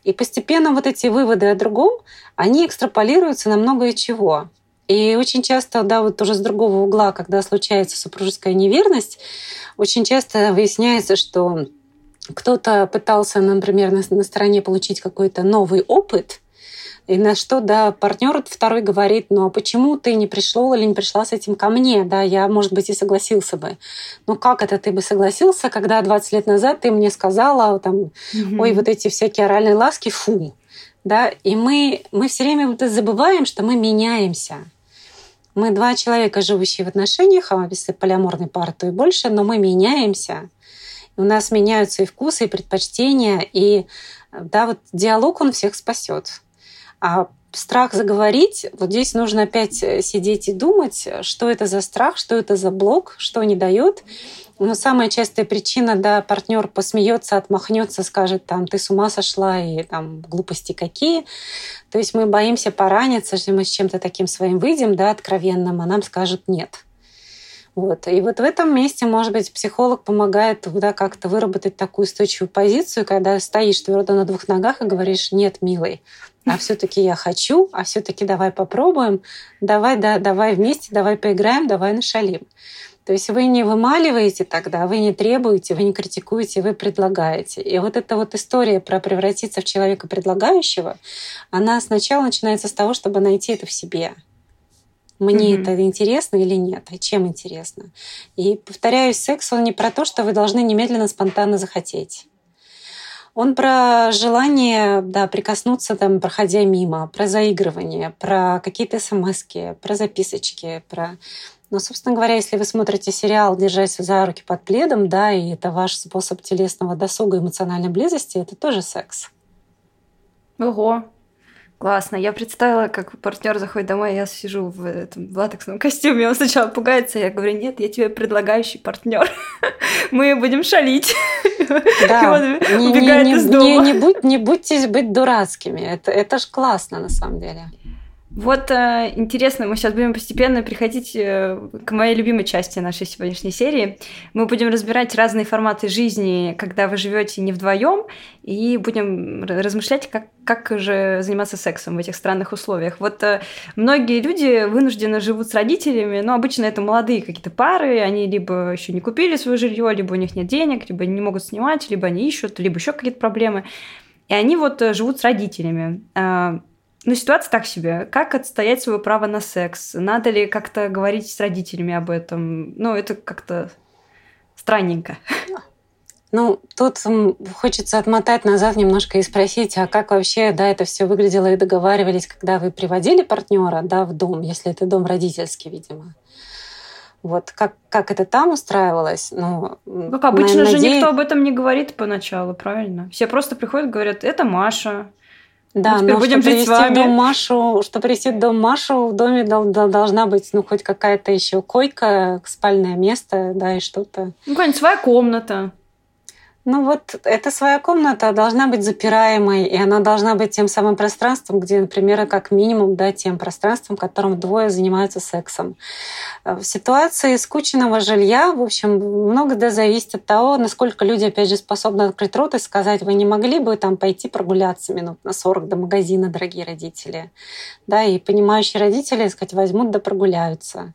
И постепенно вот эти выводы о другом, они экстраполируются на многое чего. И очень часто, да, вот уже с другого угла, когда случается супружеская неверность, очень часто выясняется, что кто-то пытался, например, на, на стороне получить какой-то новый опыт, и на что, да, партнер второй говорит, ну а почему ты не пришел или не пришла с этим ко мне? Да, я, может быть, и согласился бы. Ну как это ты бы согласился, когда 20 лет назад ты мне сказала, там, mm-hmm. ой, вот эти всякие оральные ласки, фу. Да, и мы, мы все время вот забываем, что мы меняемся. Мы два человека, живущие в отношениях, а если полиаморный пар, то и больше, но мы меняемся. У нас меняются и вкусы, и предпочтения, и да, вот диалог, он всех спасет. А страх заговорить, вот здесь нужно опять э, сидеть и думать, что это за страх, что это за блок, что не дает. Но самая частая причина, да, партнер посмеется, отмахнется, скажет, там, ты с ума сошла, и там глупости какие. То есть мы боимся пораниться, если мы с чем-то таким своим выйдем, да, откровенным, а нам скажут нет. Вот. И вот в этом месте, может быть, психолог помогает да, как-то выработать такую устойчивую позицию, когда стоишь твердо на двух ногах и говоришь, нет, милый, а все-таки я хочу, а все-таки давай попробуем, давай, да, давай вместе, давай поиграем, давай нашалим. То есть вы не вымаливаете тогда, вы не требуете, вы не критикуете, вы предлагаете. И вот эта вот история про превратиться в человека предлагающего, она сначала начинается с того, чтобы найти это в себе. Мне mm-hmm. это интересно или нет, и чем интересно. И повторяюсь, секс он не про то, что вы должны немедленно спонтанно захотеть. Он про желание да, прикоснуться, там, проходя мимо, про заигрывание, про какие-то смс про записочки, про но, собственно говоря, если вы смотрите сериал «Держась за руки под пледом», да, и это ваш способ телесного досуга, эмоциональной близости, это тоже секс. Ого, Классно. Я представила, как партнер заходит домой, я сижу в этом в латексном костюме, он сначала пугается, я говорю, нет, я тебе предлагающий партнер. Мы будем шалить. Да. не, убегает не, из дома. Не, не, будь, не будьте быть дурацкими. Это, это ж классно на самом деле. Вот э, интересно, мы сейчас будем постепенно приходить э, к моей любимой части нашей сегодняшней серии. Мы будем разбирать разные форматы жизни, когда вы живете не вдвоем, и будем размышлять, как, как же заниматься сексом в этих странных условиях. Вот э, многие люди вынуждены живут с родителями, но обычно это молодые какие-то пары, они либо еще не купили свое жилье, либо у них нет денег, либо не могут снимать, либо они ищут, либо еще какие-то проблемы. И они вот живут с родителями. Ну, ситуация так себе. Как отстоять свое право на секс? Надо ли как-то говорить с родителями об этом? Ну, это как-то странненько. Ну, тут хочется отмотать назад немножко и спросить, а как вообще, да, это все выглядело и договаривались, когда вы приводили партнера, да, в дом, если это дом родительский, видимо. Вот как, как это там устраивалось? Ну, как обычно наверное, же никто об этом не говорит поначалу, правильно? Все просто приходят и говорят, это Маша, да, мы но будем жить с вами. Дом Машу, что привести дом Машу, в доме должна быть ну хоть какая-то еще койка, спальное место, да, и что-то. Ну, какая-нибудь своя комната. Ну вот эта своя комната должна быть запираемой, и она должна быть тем самым пространством, где, например, как минимум, да, тем пространством, которым двое занимаются сексом. Э, в ситуации скучного жилья, в общем, много да, зависит от того, насколько люди, опять же, способны открыть рот и сказать, вы не могли бы там пойти прогуляться минут на 40 до магазина, дорогие родители. Да, и понимающие родители, сказать, возьмут да прогуляются.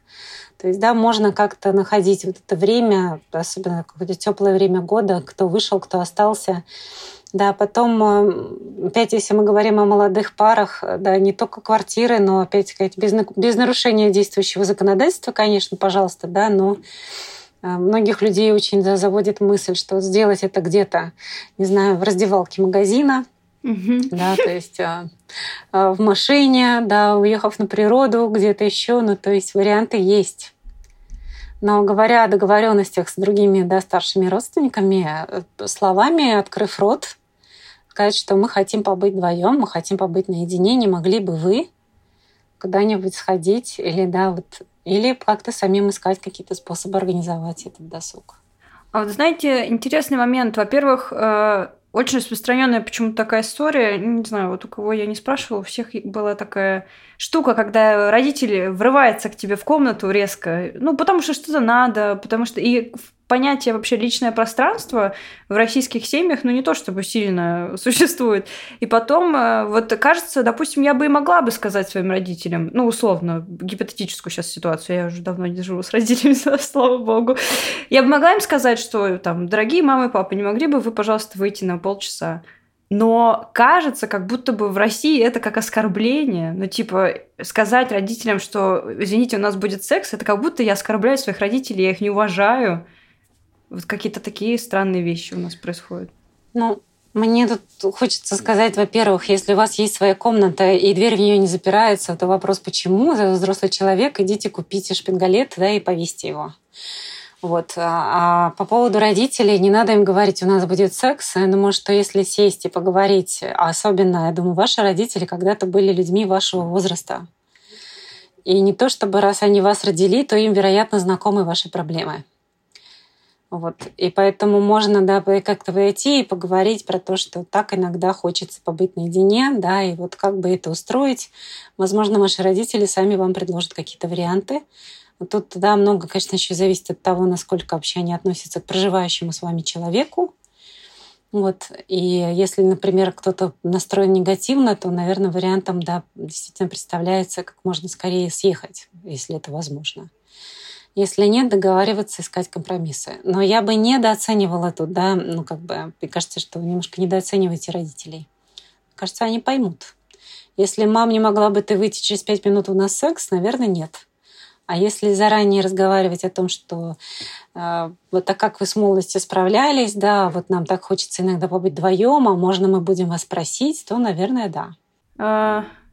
То есть, да, можно как-то находить вот это время, особенно какое-то теплое время года, кто вышел, кто остался. Да, потом, э, опять, если мы говорим о молодых парах, да, не только квартиры, но, опять сказать, без, без нарушения действующего законодательства, конечно, пожалуйста, да, но э, многих людей очень да, заводит мысль, что сделать это где-то, не знаю, в раздевалке магазина, mm да, то есть э, в машине, да, уехав на природу, где-то еще, ну, то есть варианты есть. Но говоря о договоренностях с другими да, старшими родственниками, э, словами, открыв рот, сказать, что мы хотим побыть вдвоем, мы хотим побыть наедине, не могли бы вы куда-нибудь сходить или да, вот или как-то самим искать какие-то способы организовать этот досуг. А вот знаете, интересный момент. Во-первых, э, очень распространенная почему-то такая история, не знаю, вот у кого я не спрашивала, у всех была такая штука, когда родители врываются к тебе в комнату резко, ну, потому что что-то надо, потому что и понятие вообще личное пространство в российских семьях, ну, не то чтобы сильно существует. И потом, э, вот кажется, допустим, я бы и могла бы сказать своим родителям, ну, условно, гипотетическую сейчас ситуацию, я уже давно не живу с родителями, слава богу, я бы могла им сказать, что, там, дорогие мамы и папы, не могли бы вы, пожалуйста, выйти на полчаса? Но кажется, как будто бы в России это как оскорбление. Ну, типа, сказать родителям, что, извините, у нас будет секс, это как будто я оскорбляю своих родителей, я их не уважаю. Вот какие-то такие странные вещи у нас происходят. Ну, мне тут хочется сказать, во-первых, если у вас есть своя комната и дверь в нее не запирается, то вопрос, почему? Это взрослый человек, идите купите шпингалет да, и повесьте его. Вот. А, а по поводу родителей, не надо им говорить, у нас будет секс. Я думаю, что если сесть и поговорить, особенно, я думаю, ваши родители когда-то были людьми вашего возраста. И не то, чтобы раз они вас родили, то им, вероятно, знакомы ваши проблемы. Вот. И поэтому можно да, как-то войти и поговорить про то, что так иногда хочется побыть наедине, да, и вот как бы это устроить. Возможно, ваши родители сами вам предложат какие-то варианты. Тут, да, много, конечно, еще зависит от того, насколько вообще они относятся к проживающему с вами человеку. Вот. И если, например, кто-то настроен негативно, то, наверное, вариантом, да, действительно представляется как можно скорее съехать, если это возможно. Если нет, договариваться, искать компромиссы. Но я бы недооценивала тут, да, ну как бы, мне кажется, что вы немножко недооцениваете родителей. Кажется, они поймут. Если мам не могла бы ты выйти через пять минут у нас секс, наверное, нет. А если заранее разговаривать о том, что э, вот так как вы с молодостью справлялись, да, вот нам так хочется иногда побыть вдвоем, а можно мы будем вас просить, то, наверное, да.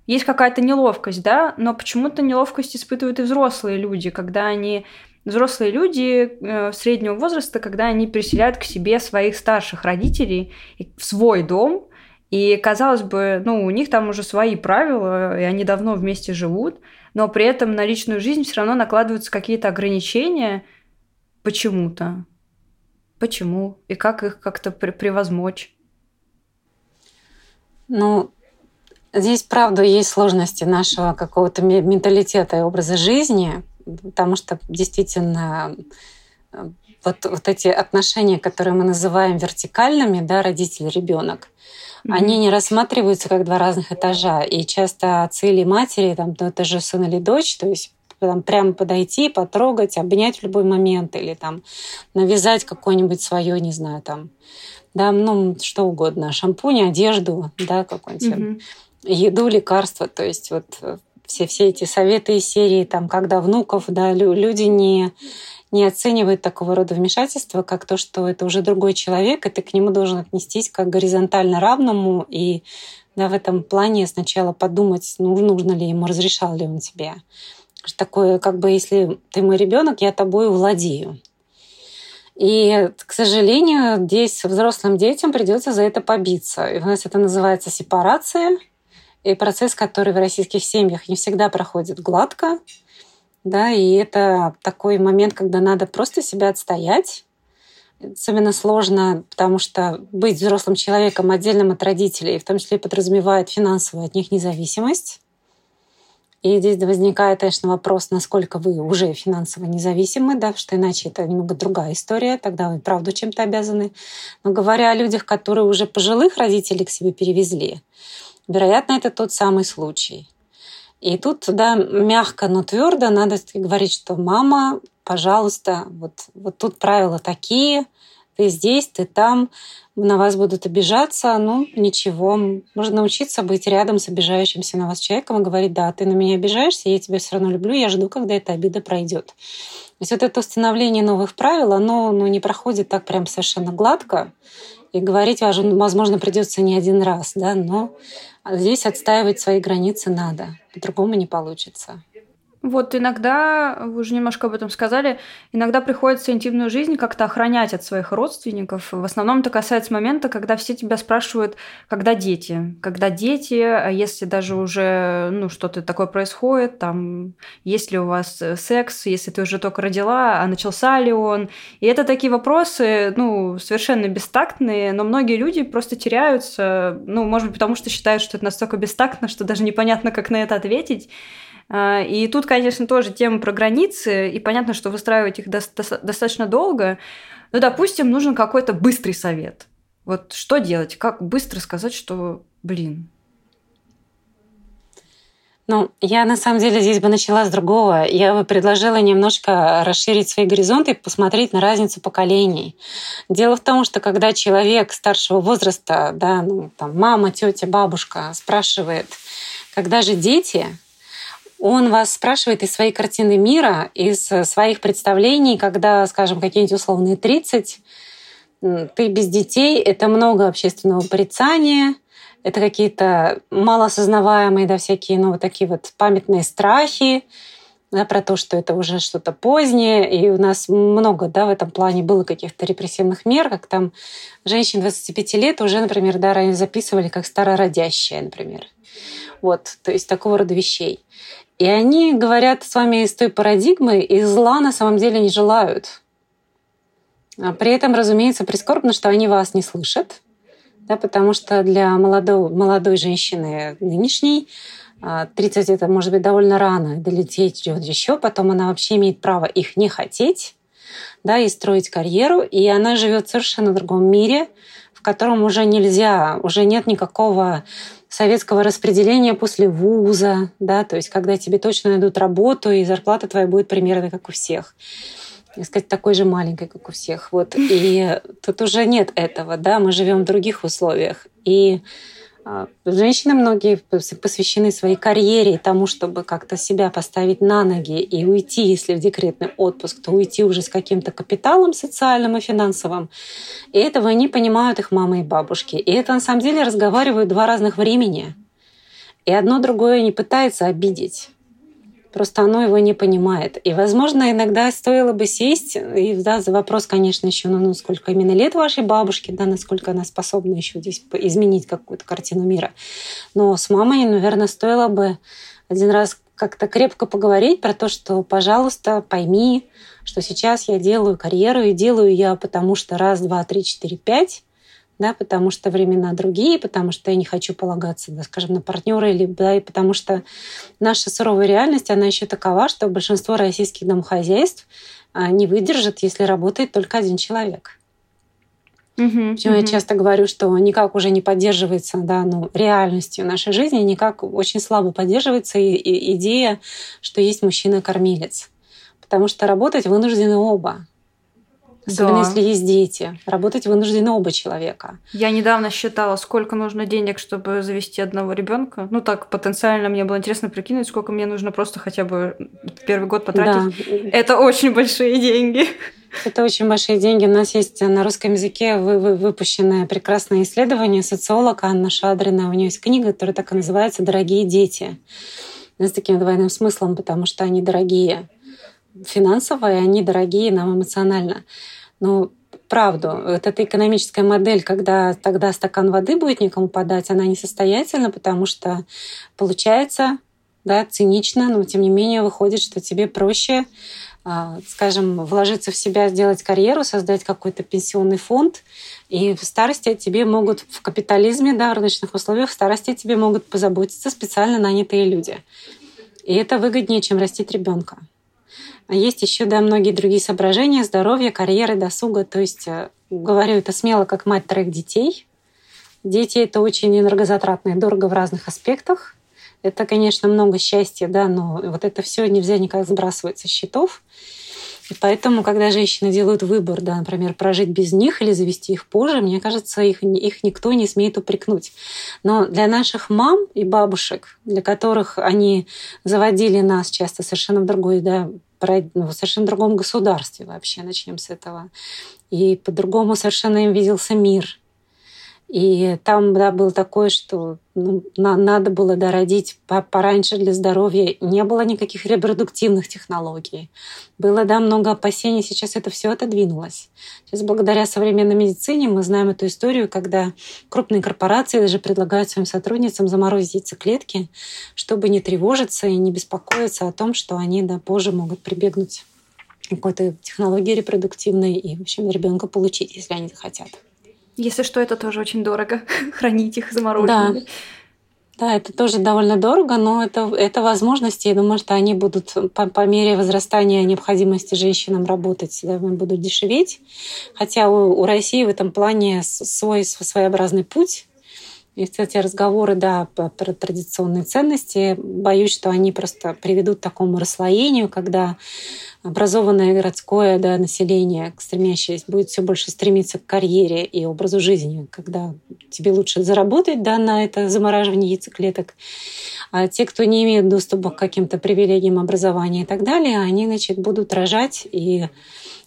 Есть какая-то неловкость, да, но почему-то неловкость испытывают и взрослые люди, когда они взрослые люди э, среднего возраста, когда они переселяют к себе своих старших родителей в свой дом, и казалось бы, ну, у них там уже свои правила, и они давно вместе живут, но при этом на личную жизнь все равно накладываются какие-то ограничения почему-то. Почему? И как их как-то превозмочь? Ну, Здесь, правда, есть сложности нашего какого-то менталитета и образа жизни, потому что действительно э, вот, вот эти отношения, которые мы называем вертикальными, да, родитель-ребенок, mm-hmm. они не рассматриваются как два разных этажа. И часто отцы или матери, там, ну, это же сын или дочь, то есть там, прямо подойти, потрогать, обнять в любой момент или там навязать какое-нибудь свое, не знаю, там, да, ну, что угодно, шампунь, одежду, да, какой-нибудь mm-hmm еду, лекарства. То есть вот э, все, все эти советы из серии, там, когда внуков, да, люди не, не оценивают такого рода вмешательства, как то, что это уже другой человек, и ты к нему должен отнестись как горизонтально равному, и да, в этом плане сначала подумать, ну, нужно ли ему, разрешал ли он тебе. Такое, как бы, если ты мой ребенок, я тобой владею. И, к сожалению, здесь взрослым детям придется за это побиться. И у нас это называется сепарация – и процесс, который в российских семьях не всегда проходит гладко, да, и это такой момент, когда надо просто себя отстоять. Особенно сложно, потому что быть взрослым человеком отдельным от родителей, в том числе подразумевает финансовую от них независимость. И здесь возникает, конечно, вопрос, насколько вы уже финансово независимы, да, что иначе это немного другая история, тогда вы правду чем-то обязаны. Но говоря о людях, которые уже пожилых родителей к себе перевезли, Вероятно, это тот самый случай. И тут, да, мягко, но твердо надо говорить, что мама, пожалуйста, вот, вот тут правила такие, ты здесь, ты там, на вас будут обижаться, ну, ничего. Можно научиться быть рядом с обижающимся на вас человеком и говорить, да, ты на меня обижаешься, я тебя все равно люблю, я жду, когда эта обида пройдет. То есть вот это установление новых правил, оно ну, не проходит так прям совершенно гладко. И говорить, возможно, придется не один раз, да, но здесь отстаивать свои границы надо. По-другому не получится. Вот иногда, вы уже немножко об этом сказали, иногда приходится интимную жизнь как-то охранять от своих родственников. В основном это касается момента, когда все тебя спрашивают, когда дети. Когда дети, а если даже уже ну, что-то такое происходит, там, есть ли у вас э, секс, если ты уже только родила, а начался ли он. И это такие вопросы, ну, совершенно бестактные, но многие люди просто теряются, ну, может быть, потому что считают, что это настолько бестактно, что даже непонятно, как на это ответить. А, и тут, конечно, тоже тема про границы, и понятно, что выстраивать их достаточно долго. Но, допустим, нужен какой-то быстрый совет. Вот что делать? Как быстро сказать, что, блин, ну, я на самом деле здесь бы начала с другого. Я бы предложила немножко расширить свои горизонты и посмотреть на разницу поколений. Дело в том, что когда человек старшего возраста, да, ну, там, мама, тетя, бабушка спрашивает, когда же дети, он вас спрашивает из своей картины мира, из своих представлений, когда, скажем, какие-нибудь условные 30, ты без детей, это много общественного порицания, это какие-то малоосознаваемые, да, всякие, ну, вот такие вот памятные страхи, да, про то, что это уже что-то позднее. И у нас много да, в этом плане было каких-то репрессивных мер, как там женщин 25 лет уже, например, да, записывали как старородящая, например. Вот, то есть такого рода вещей. И они говорят с вами из той парадигмы, и зла на самом деле не желают. А при этом, разумеется, прискорбно, что они вас не слышат, да, потому что для молодой, молодой женщины нынешней 30 а, это может быть довольно рано, долететь идет еще, потом она вообще имеет право их не хотеть, да, и строить карьеру, и она живет в совершенно другом мире, котором уже нельзя, уже нет никакого советского распределения после вуза, да, то есть когда тебе точно найдут работу, и зарплата твоя будет примерно как у всех сказать, такой же маленькой, как у всех. Вот. И тут уже нет этого, да, мы живем в других условиях. И Женщины многие посвящены своей карьере и тому, чтобы как-то себя поставить на ноги и уйти, если в декретный отпуск, то уйти уже с каким-то капиталом социальным и финансовым. И этого не понимают их мамы и бабушки. И это на самом деле разговаривают два разных времени. И одно другое не пытается обидеть просто оно его не понимает. И, возможно, иногда стоило бы сесть и да, за вопрос, конечно, еще, ну, ну, сколько именно лет вашей бабушке, да, насколько она способна еще здесь изменить какую-то картину мира. Но с мамой, наверное, стоило бы один раз как-то крепко поговорить про то, что, пожалуйста, пойми, что сейчас я делаю карьеру, и делаю я потому что раз, два, три, четыре, пять, да, потому что времена другие, потому что я не хочу полагаться, да, скажем, на партнера, или да, и потому что наша суровая реальность, она еще такова, что большинство российских домохозяйств а, не выдержит, если работает только один человек. Uh-huh, uh-huh. Я часто говорю, что никак уже не поддерживается да, ну, реальностью нашей жизни, никак очень слабо поддерживается и, и идея, что есть мужчина-кормилец. Потому что работать вынуждены оба. Особенно да. если есть дети. Работать вынуждены оба человека. Я недавно считала, сколько нужно денег, чтобы завести одного ребенка. Ну так, потенциально мне было интересно прикинуть, сколько мне нужно просто хотя бы первый год потратить. Да. Это очень большие деньги. Это очень большие деньги. У нас есть на русском языке выпущенное прекрасное исследование социолога Анна Шадрина. У нее есть книга, которая так и называется «Дорогие дети». С таким двойным смыслом, потому что они дорогие финансово, и они дорогие нам эмоционально. Но правду, вот эта экономическая модель, когда тогда стакан воды будет некому подать, она несостоятельна, потому что получается да, цинично, но тем не менее выходит, что тебе проще, а, скажем, вложиться в себя, сделать карьеру, создать какой-то пенсионный фонд, и в старости тебе могут в капитализме, да, в рыночных условиях, в старости тебе могут позаботиться специально нанятые люди. И это выгоднее, чем растить ребенка. А есть еще, да, многие другие соображения, здоровья, карьеры, досуга. То есть, э, говорю это смело, как мать троих детей. Дети — это очень энергозатратно и дорого в разных аспектах. Это, конечно, много счастья, да, но вот это все нельзя никак сбрасывать со счетов. И поэтому, когда женщины делают выбор, да, например, прожить без них или завести их позже, мне кажется, их, их никто не смеет упрекнуть. Но для наших мам и бабушек, для которых они заводили нас часто совершенно в другой да, ну, в совершенно другом государстве вообще, начнем с этого. И по-другому совершенно им виделся мир. И там да, было такое, что ну, на, надо было дородить пораньше для здоровья. Не было никаких репродуктивных технологий. Было, да, много опасений. Сейчас это все отодвинулось. Сейчас благодаря современной медицине мы знаем эту историю, когда крупные корпорации даже предлагают своим сотрудницам заморозить яйцеклетки, чтобы не тревожиться и не беспокоиться о том, что они да, позже могут прибегнуть к какой-то технологии репродуктивной и, в общем, ребенка получить, если они захотят. Если что, это тоже очень дорого, хранить их замороженными. Да. Да, это тоже довольно дорого, но это, это возможности. Я думаю, что они будут по, по мере возрастания необходимости женщинам работать, да, будут дешеветь. Хотя у, у России в этом плане свой своеобразный путь. И, кстати, разговоры, да, про традиционные ценности, боюсь, что они просто приведут к такому расслоению, когда образованное городское да, население, стремящееся, будет все больше стремиться к карьере и образу жизни, когда тебе лучше заработать да, на это замораживание яйцеклеток. А те, кто не имеет доступа к каким-то привилегиям образования и так далее, они значит, будут рожать и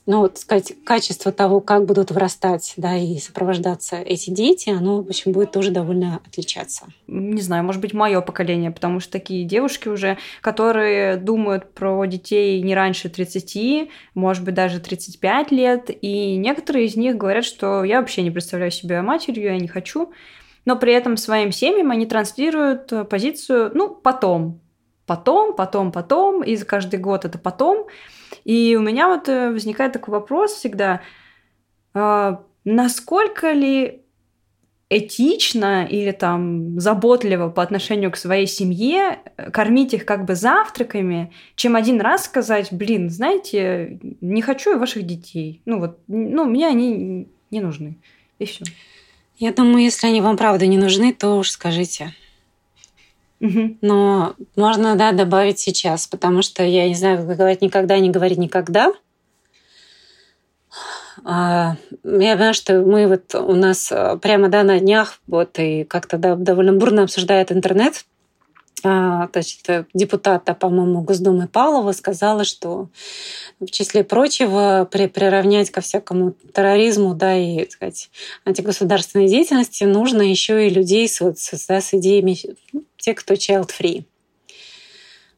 ну, так сказать, качество того, как будут вырастать, да, и сопровождаться эти дети, оно, в общем, будет тоже довольно отличаться. Не знаю, может быть, мое поколение, потому что такие девушки уже, которые думают про детей не раньше 30, может быть, даже 35 лет, и некоторые из них говорят, что я вообще не представляю себя матерью, я не хочу, но при этом своим семьям они транслируют позицию, ну, потом, потом, потом, потом, и за каждый год это потом, и у меня вот э, возникает такой вопрос всегда, а, насколько ли этично или там заботливо по отношению к своей семье э, кормить их как бы завтраками, чем один раз сказать, блин, знаете, не хочу я ваших детей. Ну вот, ну, мне они не нужны. И все. Я думаю, если они вам правда не нужны, то уж скажите. Но можно, да, добавить сейчас, потому что я не знаю, как говорить никогда, не говорить никогда. А, я понимаю, что мы вот у нас а, прямо да, на днях вот и как-то да, довольно бурно обсуждает интернет значит, депутата, по-моему, Госдумы Павлова сказала, что в числе прочего при, приравнять ко всякому терроризму да, и так сказать, антигосударственной деятельности нужно еще и людей с, вот, с, да, с идеями, те, кто child-free.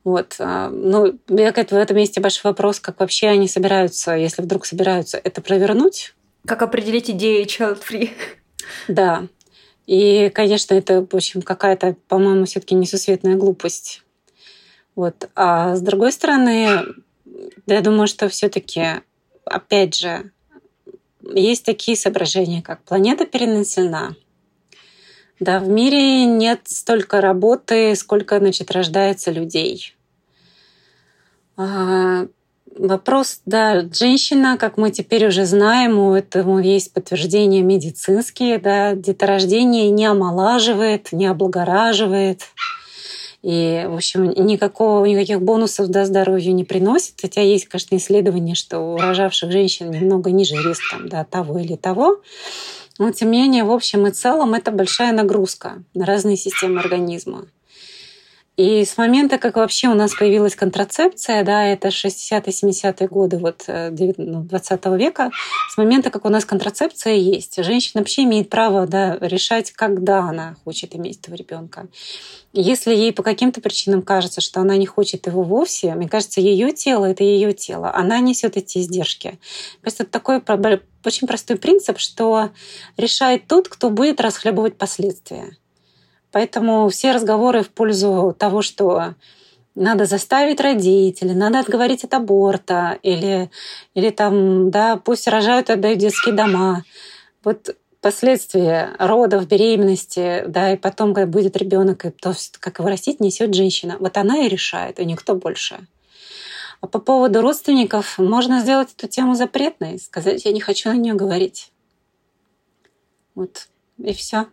Вот. А, ну, в этом месте большой вопрос, как вообще они собираются, если вдруг собираются, это провернуть? Как определить идеи child-free? Да. И, конечно, это, в общем, какая-то, по-моему, все-таки несусветная глупость. Вот. А с другой стороны, я думаю, что все-таки, опять же, есть такие соображения, как планета перенаселена. Да, в мире нет столько работы, сколько, значит, рождается людей. А, Вопрос, да, женщина, как мы теперь уже знаем, у этого есть подтверждения медицинские, да, деторождение не омолаживает, не облагораживает. И, в общем, никакого, никаких бонусов да, здоровью не приносит. Хотя есть, конечно, исследования, что у рожавших женщин немного ниже риск там, да, того или того. Но, тем не менее, в общем и целом, это большая нагрузка на разные системы организма. И с момента, как вообще у нас появилась контрацепция, да, это 60-70-е годы вот, 20 э, ну, века, с момента, как у нас контрацепция есть, женщина вообще имеет право да, решать, когда она хочет иметь этого ребенка. Если ей по каким-то причинам кажется, что она не хочет его вовсе, мне кажется, ее тело это ее тело, она несет эти издержки. Просто такой очень простой принцип, что решает тот, кто будет расхлебывать последствия. Поэтому все разговоры в пользу того, что надо заставить родителей, надо отговорить от аборта, или, или там, да, пусть рожают отдают детские дома. Вот последствия родов, беременности, да, и потом, когда будет ребенок, и то, как его растить, несет женщина. Вот она и решает, и никто больше. А по поводу родственников можно сделать эту тему запретной, сказать, я не хочу на нее говорить. Вот, и все.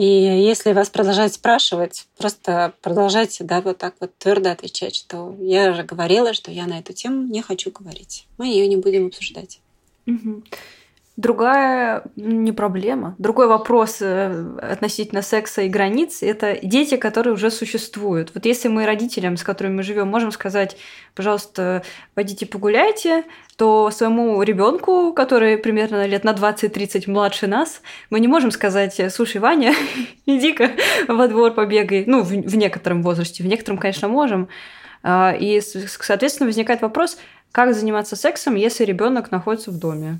И если вас продолжают спрашивать, просто продолжайте, да, вот так вот твердо отвечать, что я же говорила, что я на эту тему не хочу говорить. Мы ее не будем обсуждать. Угу. Другая не проблема. Другой вопрос э, относительно секса и границ – это дети, которые уже существуют. Вот если мы родителям, с которыми мы живем, можем сказать, пожалуйста, пойдите погуляйте, то своему ребенку, который примерно лет на 20-30 младше нас, мы не можем сказать, слушай, Ваня, иди-ка во двор побегай. Ну, в, в некотором возрасте, в некотором, конечно, можем. А, и, соответственно, возникает вопрос, как заниматься сексом, если ребенок находится в доме?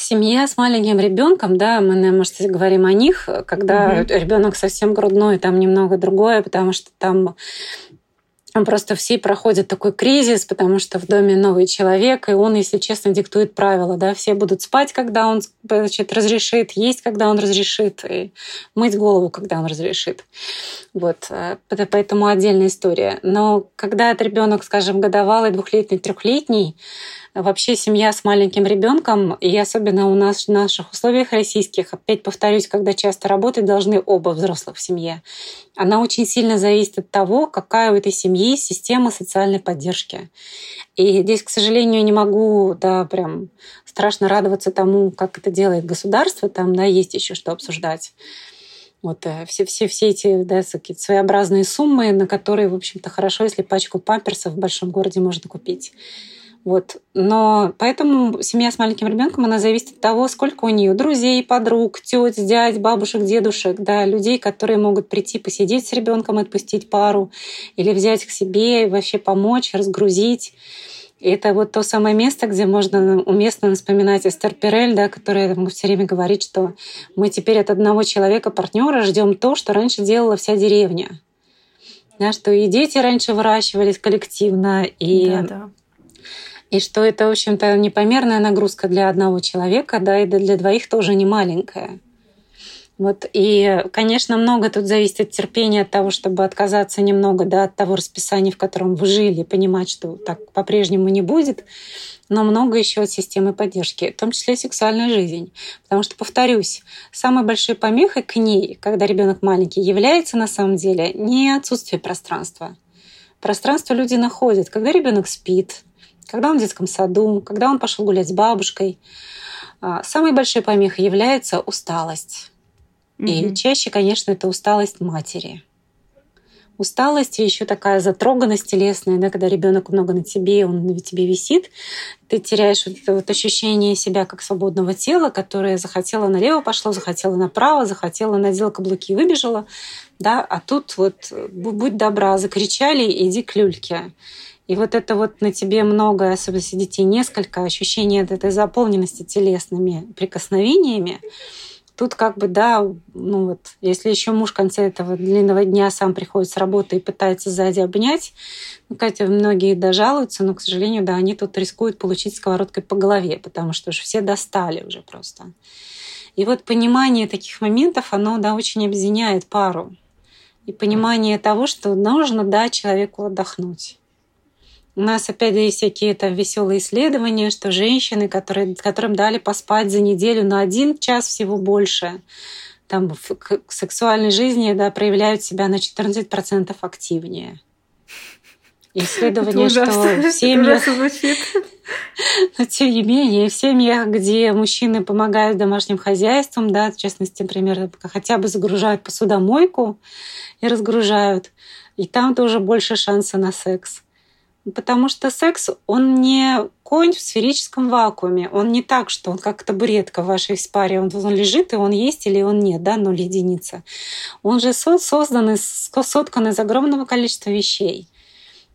Семья с маленьким ребенком, да, мы, может, говорим о них, когда угу. ребенок совсем грудной, там немного другое, потому что там Просто все проходят такой кризис, потому что в доме новый человек, и он, если честно, диктует правила. Да? Все будут спать, когда он значит, разрешит, есть, когда он разрешит, и мыть голову, когда он разрешит. Вот. Э, поэтому отдельная история. Но когда это ребенок, скажем, годовалый, двухлетний, трехлетний, вообще семья с маленьким ребенком, и особенно у нас в наших условиях российских, опять повторюсь, когда часто работать должны оба взрослых в семье, она очень сильно зависит от того, какая у этой семьи система социальной поддержки. И здесь, к сожалению, не могу, да, прям страшно радоваться тому, как это делает государство, там, да, есть еще что обсуждать. Вот э, все, все, все эти да, своеобразные суммы, на которые, в общем-то, хорошо, если пачку памперсов в большом городе можно купить. Вот. Но поэтому семья с маленьким ребенком, она зависит от того, сколько у нее друзей, подруг, теть, дядь, бабушек, дедушек, да, людей, которые могут прийти посидеть с ребенком, отпустить пару, или взять к себе, вообще помочь, разгрузить. Это вот то самое место, где можно уместно вспоминать Эстер Перель, да, которая все время говорит, что мы теперь от одного человека, партнера, ждем то, что раньше делала вся деревня. Да, что и дети раньше выращивались коллективно, и да, да и что это, в общем-то, непомерная нагрузка для одного человека, да, и для двоих тоже не маленькая. Вот, и, конечно, много тут зависит от терпения, от того, чтобы отказаться немного да, от того расписания, в котором вы жили, понимать, что так по-прежнему не будет, но много еще от системы поддержки, в том числе сексуальная жизнь. Потому что, повторюсь, самой большой помехой к ней, когда ребенок маленький, является на самом деле не отсутствие пространства. Пространство люди находят, когда ребенок спит, когда он в детском саду, когда он пошел гулять с бабушкой. А, самой большой помехой является усталость. Mm-hmm. И чаще, конечно, это усталость матери. Усталость и еще такая затроганность телесная, да, когда ребенок много на тебе, он на тебе висит, ты теряешь вот это вот ощущение себя как свободного тела, которое захотело налево пошло, захотело направо, захотело надела каблуки и выбежала, да, а тут вот будь добра, закричали, иди к люльке. И вот это вот на тебе много, особенно если детей несколько, ощущение этой заполненности телесными прикосновениями, тут как бы, да, ну вот, если еще муж в конце этого длинного дня сам приходит с работы и пытается сзади обнять, ну, кстати, многие дожалуются, но, к сожалению, да, они тут рискуют получить сковородкой по голове, потому что уже все достали уже просто. И вот понимание таких моментов, оно, да, очень объединяет пару. И понимание того, что нужно дать человеку отдохнуть. У нас опять есть всякие это веселые исследования, что женщины, которые, которым дали поспать за неделю на один час всего больше, там в сексуальной жизни да, проявляют себя на 14% активнее. Исследование, что в семьях... Но тем не менее, в семьях, где мужчины помогают домашним хозяйством, да, в частности, например, хотя бы загружают посудомойку и разгружают, и там тоже больше шанса на секс. Потому что секс, он не конь в сферическом вакууме. Он не так, что он как табуретка в вашей паре. Он, он лежит, и он есть или он нет, да, ноль единица. Он же создан из, соткан из огромного количества вещей.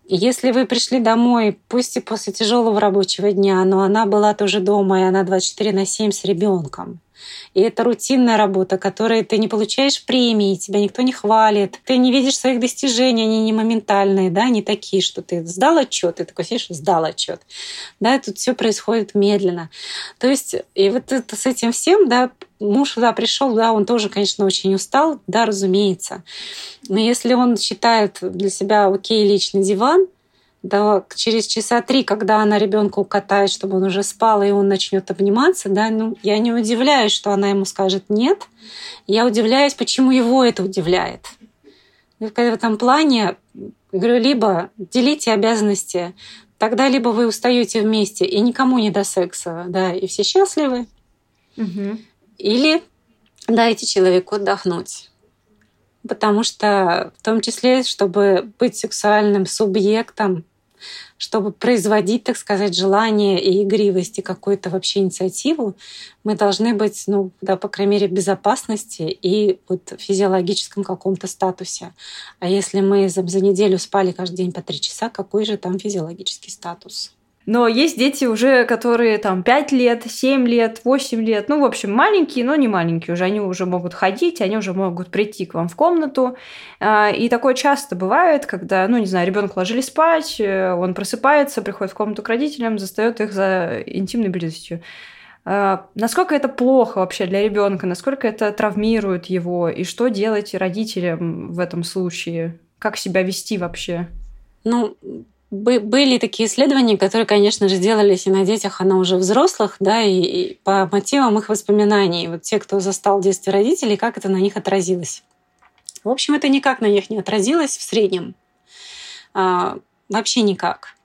Если вы пришли домой, пусть и после тяжелого рабочего дня, но она была тоже дома, и она 24 на 7 с ребенком, и это рутинная работа, которой ты не получаешь премии, тебя никто не хвалит, ты не видишь своих достижений, они не моментальные, да, не такие, что ты сдал отчет, ты такой сидишь, сдал отчет. Да, тут все происходит медленно. То есть, и вот это, с этим всем, да, муж да, пришел, да, он тоже, конечно, очень устал, да, разумеется. Но если он считает для себя окей личный диван, да, через часа три, когда она ребенка укатает, чтобы он уже спал, и он начнет обниматься, да, ну, я не удивляюсь, что она ему скажет нет. Я удивляюсь, почему его это удивляет. И в этом плане, говорю, либо делите обязанности тогда либо вы устаете вместе и никому не до секса, да, и все счастливы, угу. или дайте человеку отдохнуть. Потому что в том числе, чтобы быть сексуальным субъектом, чтобы производить, так сказать, желание и игривость и какую-то вообще инициативу, мы должны быть, ну, да, по крайней мере, в безопасности и вот в физиологическом каком-то статусе. А если мы за, за неделю спали каждый день по три часа, какой же там физиологический статус? Но есть дети уже, которые там 5 лет, 7 лет, 8 лет, ну, в общем, маленькие, но не маленькие уже, они уже могут ходить, они уже могут прийти к вам в комнату. А, и такое часто бывает, когда, ну, не знаю, ребенка ложили спать, э, он просыпается, приходит в комнату к родителям, застает их за интимной близостью. А, насколько это плохо вообще для ребенка, насколько это травмирует его, и что делать родителям в этом случае? Как себя вести вообще? Ну, были такие исследования, которые, конечно же, делались и на детях, а на уже взрослых, да, и, и по мотивам их воспоминаний. Вот те, кто застал в детстве родителей, как это на них отразилось. В общем, это никак на них не отразилось в среднем. А, вообще никак.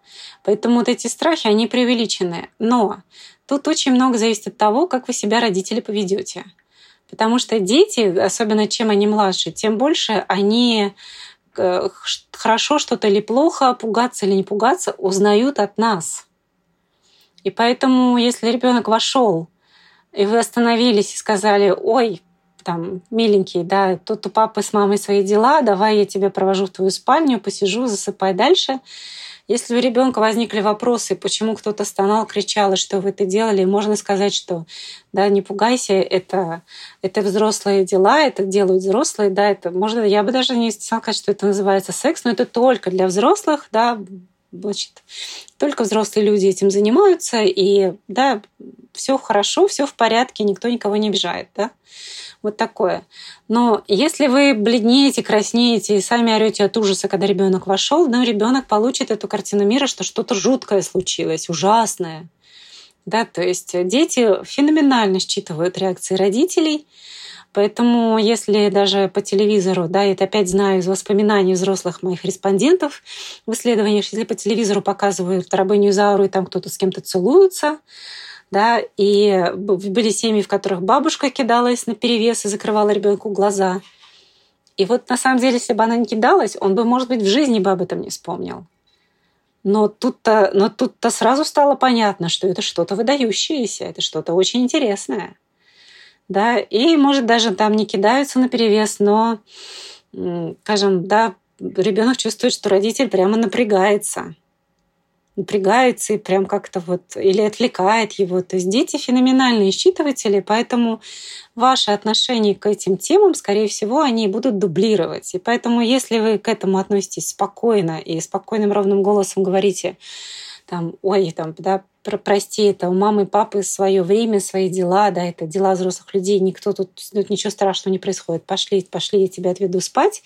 Поэтому вот эти страхи, они преувеличены. Но тут очень много зависит от того, как вы себя, родители, поведете. Потому что дети, особенно чем они младше, тем больше они хорошо что-то или плохо, пугаться или не пугаться, узнают от нас. И поэтому, если ребенок вошел, и вы остановились и сказали, ой, там, миленький, да, тут у папы с мамой свои дела, давай я тебя провожу в твою спальню, посижу, засыпай дальше. Если у ребенка возникли вопросы, почему кто-то стонал, кричал, и что вы это делали, можно сказать, что да, не пугайся, это, это взрослые дела, это делают взрослые, да, это можно, я бы даже не стала сказать, что это называется секс, но это только для взрослых, да, значит, только взрослые люди этим занимаются, и да, все хорошо, все в порядке, никто никого не обижает, да. Вот такое. Но если вы бледнеете, краснеете и сами орете от ужаса, когда ребенок вошел, ну, ребенок получит эту картину мира, что что-то жуткое случилось, ужасное. Да, то есть дети феноменально считывают реакции родителей, Поэтому если даже по телевизору, да, это опять знаю из воспоминаний взрослых моих респондентов в исследованиях, если по телевизору показывают рабыню Зауру, и там кто-то с кем-то целуется, да, и были семьи, в которых бабушка кидалась на перевес и закрывала ребенку глаза. И вот на самом деле, если бы она не кидалась, он бы, может быть, в жизни бы об этом не вспомнил. Но тут-то, но тут-то сразу стало понятно, что это что-то выдающееся, это что-то очень интересное. Да, и, может, даже там не кидаются на перевес, но, скажем, да, ребенок чувствует, что родитель прямо напрягается напрягается и прям как-то вот или отвлекает его. То есть дети феноменальные считыватели, поэтому ваши отношения к этим темам, скорее всего, они будут дублировать. И поэтому, если вы к этому относитесь спокойно и спокойным ровным голосом говорите, там, ой, там, да, про, прости, это у мамы и папы свое время, свои дела, да, это дела взрослых людей, никто тут, тут ничего страшного не происходит. Пошли, пошли, я тебя отведу спать,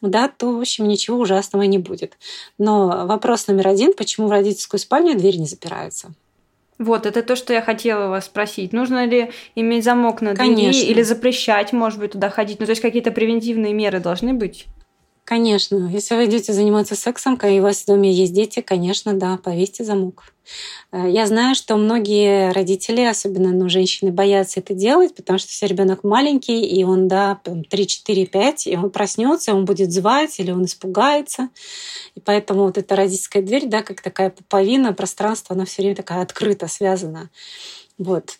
да, то, в общем, ничего ужасного не будет. Но вопрос номер один, почему в родительскую спальню дверь не запирается? Вот, это то, что я хотела вас спросить. Нужно ли иметь замок на двери Конечно. или запрещать, может быть, туда ходить? Ну, то есть какие-то превентивные меры должны быть? Конечно, если вы идете заниматься сексом, и у вас в доме есть дети, конечно, да, повесьте замок. Э, я знаю, что многие родители, особенно ну, женщины, боятся это делать, потому что если ребенок маленький, и он, да, 3, 4, 5, и он проснется, он будет звать, или он испугается. И поэтому вот эта родительская дверь, да, как такая пуповина, пространство, она все время такая открыто связана. Вот.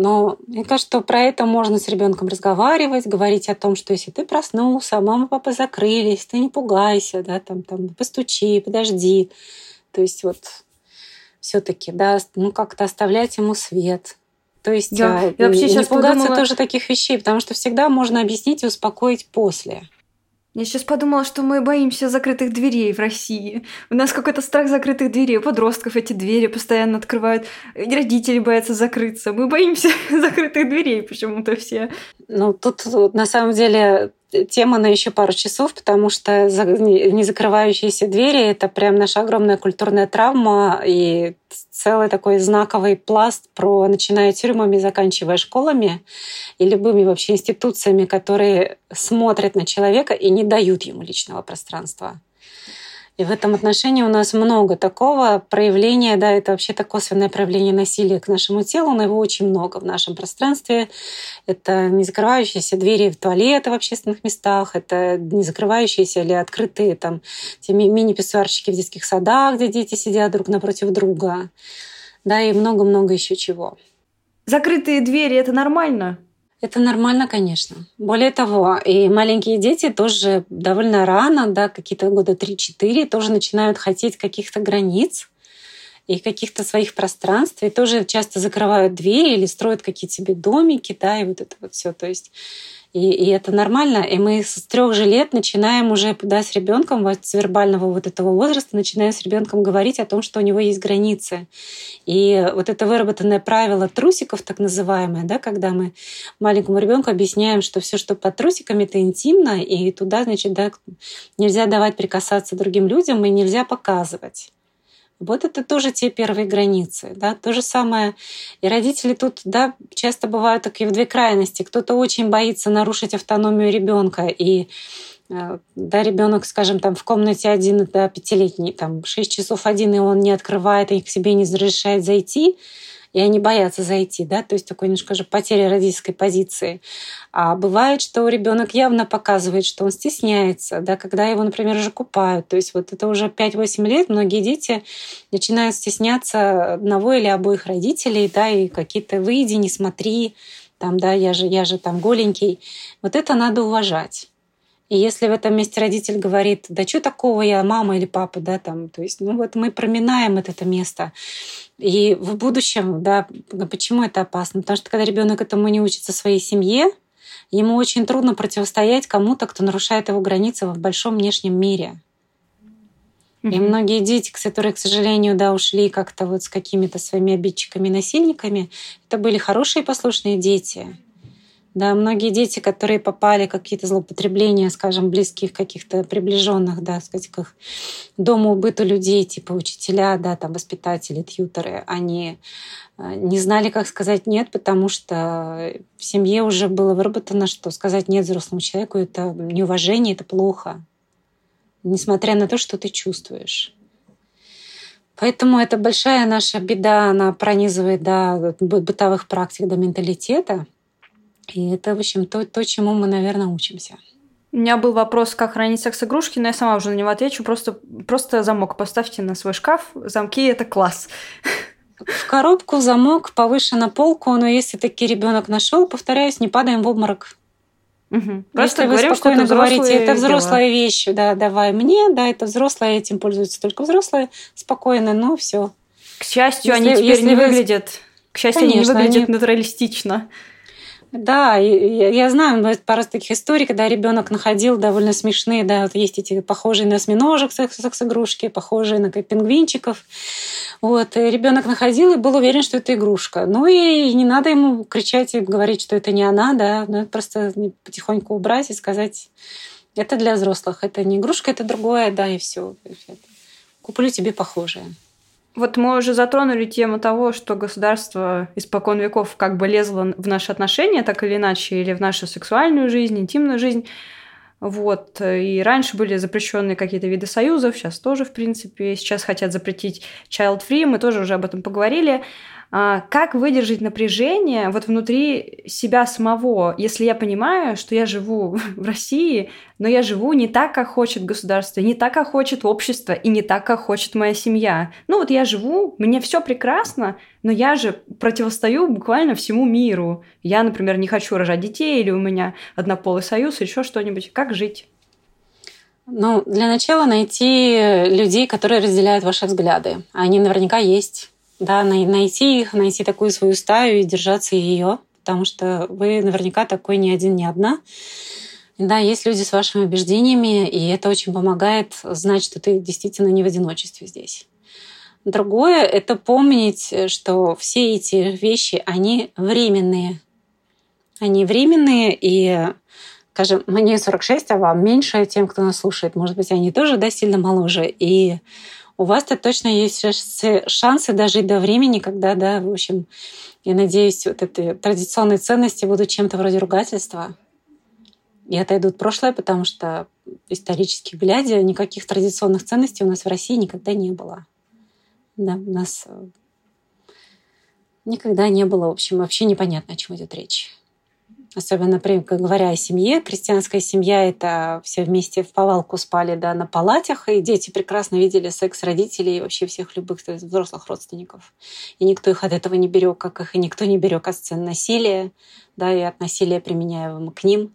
Но мне кажется, что про это можно с ребенком разговаривать, говорить о том, что если ты проснулся, а мама, папа закрылись, ты не пугайся, да, там, там, постучи, подожди. То есть вот все-таки, да, ну как-то оставлять ему свет. То есть я, я вообще не сейчас пугаться подумала... тоже таких вещей, потому что всегда можно объяснить и успокоить после. Я сейчас подумала, что мы боимся закрытых дверей в России. У нас какой-то страх закрытых дверей. У подростков эти двери постоянно открывают. Родители боятся закрыться. Мы боимся закрытых дверей почему-то все. Ну, тут на самом деле тема на еще пару часов, потому что не закрывающиеся двери — это прям наша огромная культурная травма и целый такой знаковый пласт про начиная тюрьмами, заканчивая школами и любыми вообще институциями, которые смотрят на человека и не дают ему личного пространства. И в этом отношении у нас много такого проявления, да, это вообще-то косвенное проявление насилия к нашему телу, но его очень много в нашем пространстве. Это не закрывающиеся двери в туалеты в общественных местах, это не закрывающиеся или открытые там те мини-писсуарчики в детских садах, где дети сидят друг напротив друга, да, и много-много еще чего. Закрытые двери — это нормально? Это нормально, конечно. Более того, и маленькие дети тоже довольно рано, да, какие-то года 3-4, тоже начинают хотеть каких-то границ и каких-то своих пространств, и тоже часто закрывают двери или строят какие-то себе домики, да, и вот это вот все. То есть и, и это нормально. И мы с трех же лет начинаем уже да, с ребенком, вот с вербального вот этого возраста, начинаем с ребенком говорить о том, что у него есть границы. И вот это выработанное правило трусиков, так называемое, да, когда мы маленькому ребенку объясняем, что все, что под трусиками, это интимно, и туда, значит, да, нельзя давать прикасаться другим людям, и нельзя показывать. Вот это тоже те первые границы. Да? То же самое. И родители тут да, часто бывают такие в две крайности. Кто-то очень боится нарушить автономию ребенка и э, да, ребенок, скажем, там в комнате один, да, пятилетний, там шесть часов один, и он не открывает, и к себе не разрешает зайти, и они боятся зайти, да, то есть такой немножко же потеря родительской позиции. А бывает, что ребенок явно показывает, что он стесняется, да, когда его, например, уже купают. То есть вот это уже 5-8 лет многие дети начинают стесняться одного или обоих родителей, да, и какие-то «выйди, не смотри», там, да, я же, я же там голенький. Вот это надо уважать. И если в этом месте родитель говорит, да что такого я, мама или папа, да, там, то есть, ну вот мы проминаем это, это место. И в будущем, да, почему это опасно? Потому что когда ребенок этому не учится в своей семье, ему очень трудно противостоять кому-то, кто нарушает его границы в большом внешнем мире. Mm-hmm. И многие дети, которые, к сожалению, да, ушли как-то вот с какими-то своими обидчиками, насильниками, это были хорошие послушные дети. Да, многие дети, которые попали какие-то злоупотребления, скажем, близких каких-то приближенных, да, сказать, к их дому быту людей, типа учителя, да, там воспитатели, тьютеры, они э, не знали, как сказать нет, потому что в семье уже было выработано, что сказать нет взрослому человеку это неуважение, это плохо, несмотря на то, что ты чувствуешь. Поэтому это большая наша беда, она пронизывает до бытовых практик, до менталитета – и это, в общем, то, то, чему мы, наверное, учимся. У меня был вопрос, как хранить секс-игрушки, но я сама уже на него отвечу. Просто, просто замок поставьте на свой шкаф. Замки — это класс. В коробку, замок, повыше на полку, но если таки ребенок нашел, повторяюсь, не падаем в обморок. Угу. Просто если говорим, вы спокойно что это говорите, это взрослая дела. вещь, да, давай мне, да, это взрослая, этим пользуются только взрослые, спокойно, но все. К счастью, если, они теперь если не вы... выглядят. К счастью, Конечно, они не выглядят они... натуралистично. Да, я, я знаю пару таких историй, когда ребенок находил довольно смешные, да, вот есть эти похожие на осьминожек секс-игрушки, похожие на пингвинчиков. Вот, ребенок находил и был уверен, что это игрушка. Ну и не надо ему кричать и говорить, что это не она, да, надо просто потихоньку убрать и сказать, это для взрослых, это не игрушка, это другое, да, и все. Куплю тебе похожее. Вот мы уже затронули тему того, что государство испокон веков как бы лезло в наши отношения, так или иначе, или в нашу сексуальную жизнь, интимную жизнь. Вот. И раньше были запрещенные какие-то виды союзов, сейчас тоже, в принципе. Сейчас хотят запретить child-free, мы тоже уже об этом поговорили. А, как выдержать напряжение вот внутри себя самого, если я понимаю, что я живу в России, но я живу не так, как хочет государство, не так, как хочет общество, и не так, как хочет моя семья. Ну вот я живу, мне все прекрасно, но я же противостою буквально всему миру. Я, например, не хочу рожать детей, или у меня однополый союз, или еще что-нибудь. Как жить? Ну, для начала найти людей, которые разделяют ваши взгляды. Они наверняка есть да, найти их, найти такую свою стаю и держаться ее, потому что вы наверняка такой не один, не одна. Да, есть люди с вашими убеждениями, и это очень помогает знать, что ты действительно не в одиночестве здесь. Другое — это помнить, что все эти вещи, они временные. Они временные, и, скажем, мне 46, а вам меньше, тем, кто нас слушает, может быть, они тоже да, сильно моложе. И у вас-то точно есть шансы дожить до времени, когда, да, в общем, я надеюсь, вот эти традиционные ценности будут чем-то вроде ругательства. и отойдут в прошлое, потому что исторически глядя, никаких традиционных ценностей у нас в России никогда не было. Да, у нас э, никогда не было, в общем, вообще непонятно, о чем идет речь. Особенно, например, говоря о семье, крестьянская семья — это все вместе в повалку спали да, на палатях, и дети прекрасно видели секс родителей и вообще всех любых взрослых родственников. И никто их от этого не берег, как их и никто не берег от сцен насилия, да, и от насилия, применяемого к ним.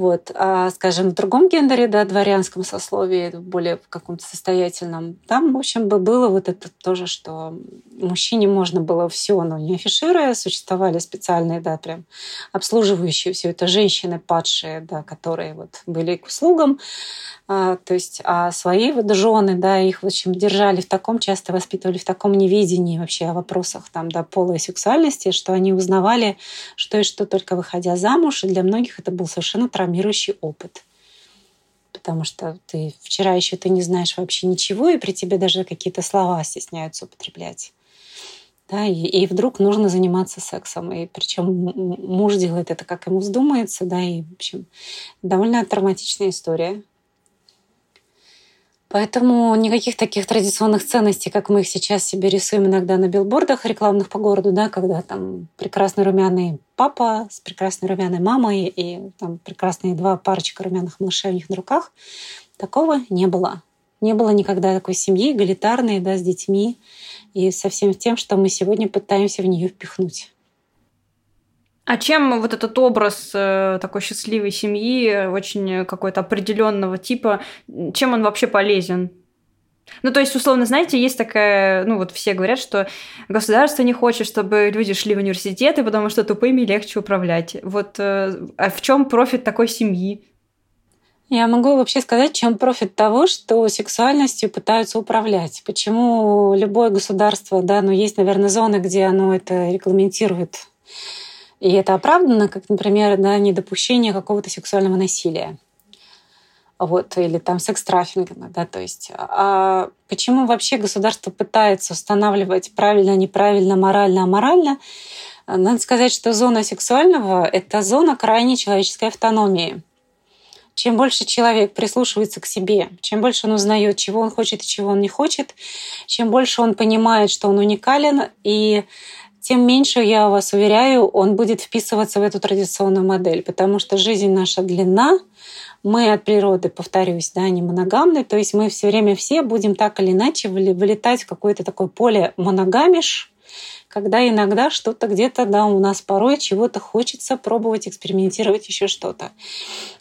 Вот. А, скажем, в другом гендере, да, дворянском сословии, более каком-то состоятельном, там, в общем, бы было вот это тоже, что мужчине можно было все, но не афишируя, существовали специальные, да, прям обслуживающие все это женщины падшие, да, которые вот были к услугам, то есть, а свои вот жены, да, их, в общем, держали в таком, часто воспитывали в таком невидении вообще о вопросах там, да, пола и сексуальности, что они узнавали, что и что только выходя замуж, и для многих это был совершенно травмирующий опыт. Потому что ты вчера еще ты не знаешь вообще ничего, и при тебе даже какие-то слова стесняются употреблять. Да, и, и вдруг нужно заниматься сексом. И причем муж делает это, как ему вздумается, да, и, в общем, довольно травматичная история. Поэтому никаких таких традиционных ценностей, как мы их сейчас себе рисуем иногда на билбордах рекламных по городу, да, когда там прекрасный румяный папа с прекрасной румяной мамой и там прекрасные два парочка румяных малышей у них на руках, такого не было. Не было никогда такой семьи эгалитарной, да, с детьми и со всем тем, что мы сегодня пытаемся в нее впихнуть. А чем вот этот образ э, такой счастливой семьи, очень какой-то определенного типа, чем он вообще полезен? Ну, то есть, условно, знаете, есть такая, ну, вот все говорят, что государство не хочет, чтобы люди шли в университеты, потому что тупыми легче управлять. Вот э, а в чем профит такой семьи? Я могу вообще сказать, чем профит того, что сексуальностью пытаются управлять. Почему любое государство, да, ну, есть, наверное, зоны, где оно это регламентирует и это оправдано, как, например, да, недопущение какого-то сексуального насилия. Вот, или там секс-траффинга, да, то есть. А почему вообще государство пытается устанавливать правильно, неправильно, морально, аморально? Надо сказать, что зона сексуального — это зона крайней человеческой автономии. Чем больше человек прислушивается к себе, чем больше он узнает, чего он хочет и чего он не хочет, чем больше он понимает, что он уникален, и тем меньше, я вас уверяю, он будет вписываться в эту традиционную модель, потому что жизнь наша длинна, мы от природы, повторюсь, да, не моногамны, то есть мы все время все будем так или иначе вылетать в какое-то такое поле моногамиш, когда иногда что-то где-то, да, у нас порой чего-то хочется пробовать, экспериментировать, еще что-то.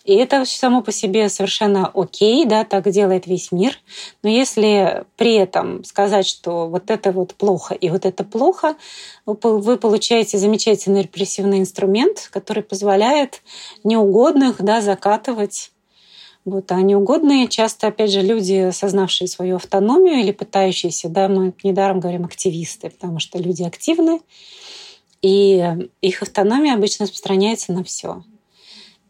И это само по себе совершенно окей, да, так делает весь мир. Но если при этом сказать, что вот это вот плохо и вот это плохо, вы получаете замечательный репрессивный инструмент, который позволяет неугодных да, закатывать вот, а неугодные часто, опять же, люди, осознавшие свою автономию или пытающиеся, да, мы недаром говорим активисты, потому что люди активны, и их автономия обычно распространяется на все.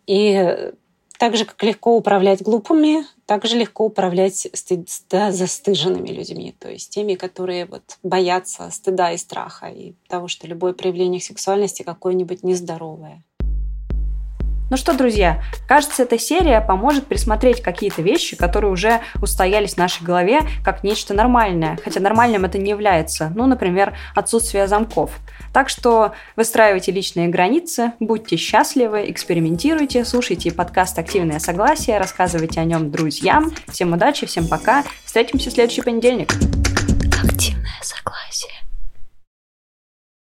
И так же, как легко управлять глупыми, так же легко управлять стыд, да, застыженными людьми, то есть теми, которые вот боятся стыда и страха, и того, что любое проявление сексуальности какое-нибудь нездоровое. Ну что, друзья, кажется, эта серия поможет присмотреть какие-то вещи, которые уже устоялись в нашей голове как нечто нормальное, хотя нормальным это не является. Ну, например, отсутствие замков. Так что выстраивайте личные границы, будьте счастливы, экспериментируйте, слушайте подкаст «Активное согласие», рассказывайте о нем друзьям. Всем удачи, всем пока. Встретимся в следующий понедельник. Активное согласие.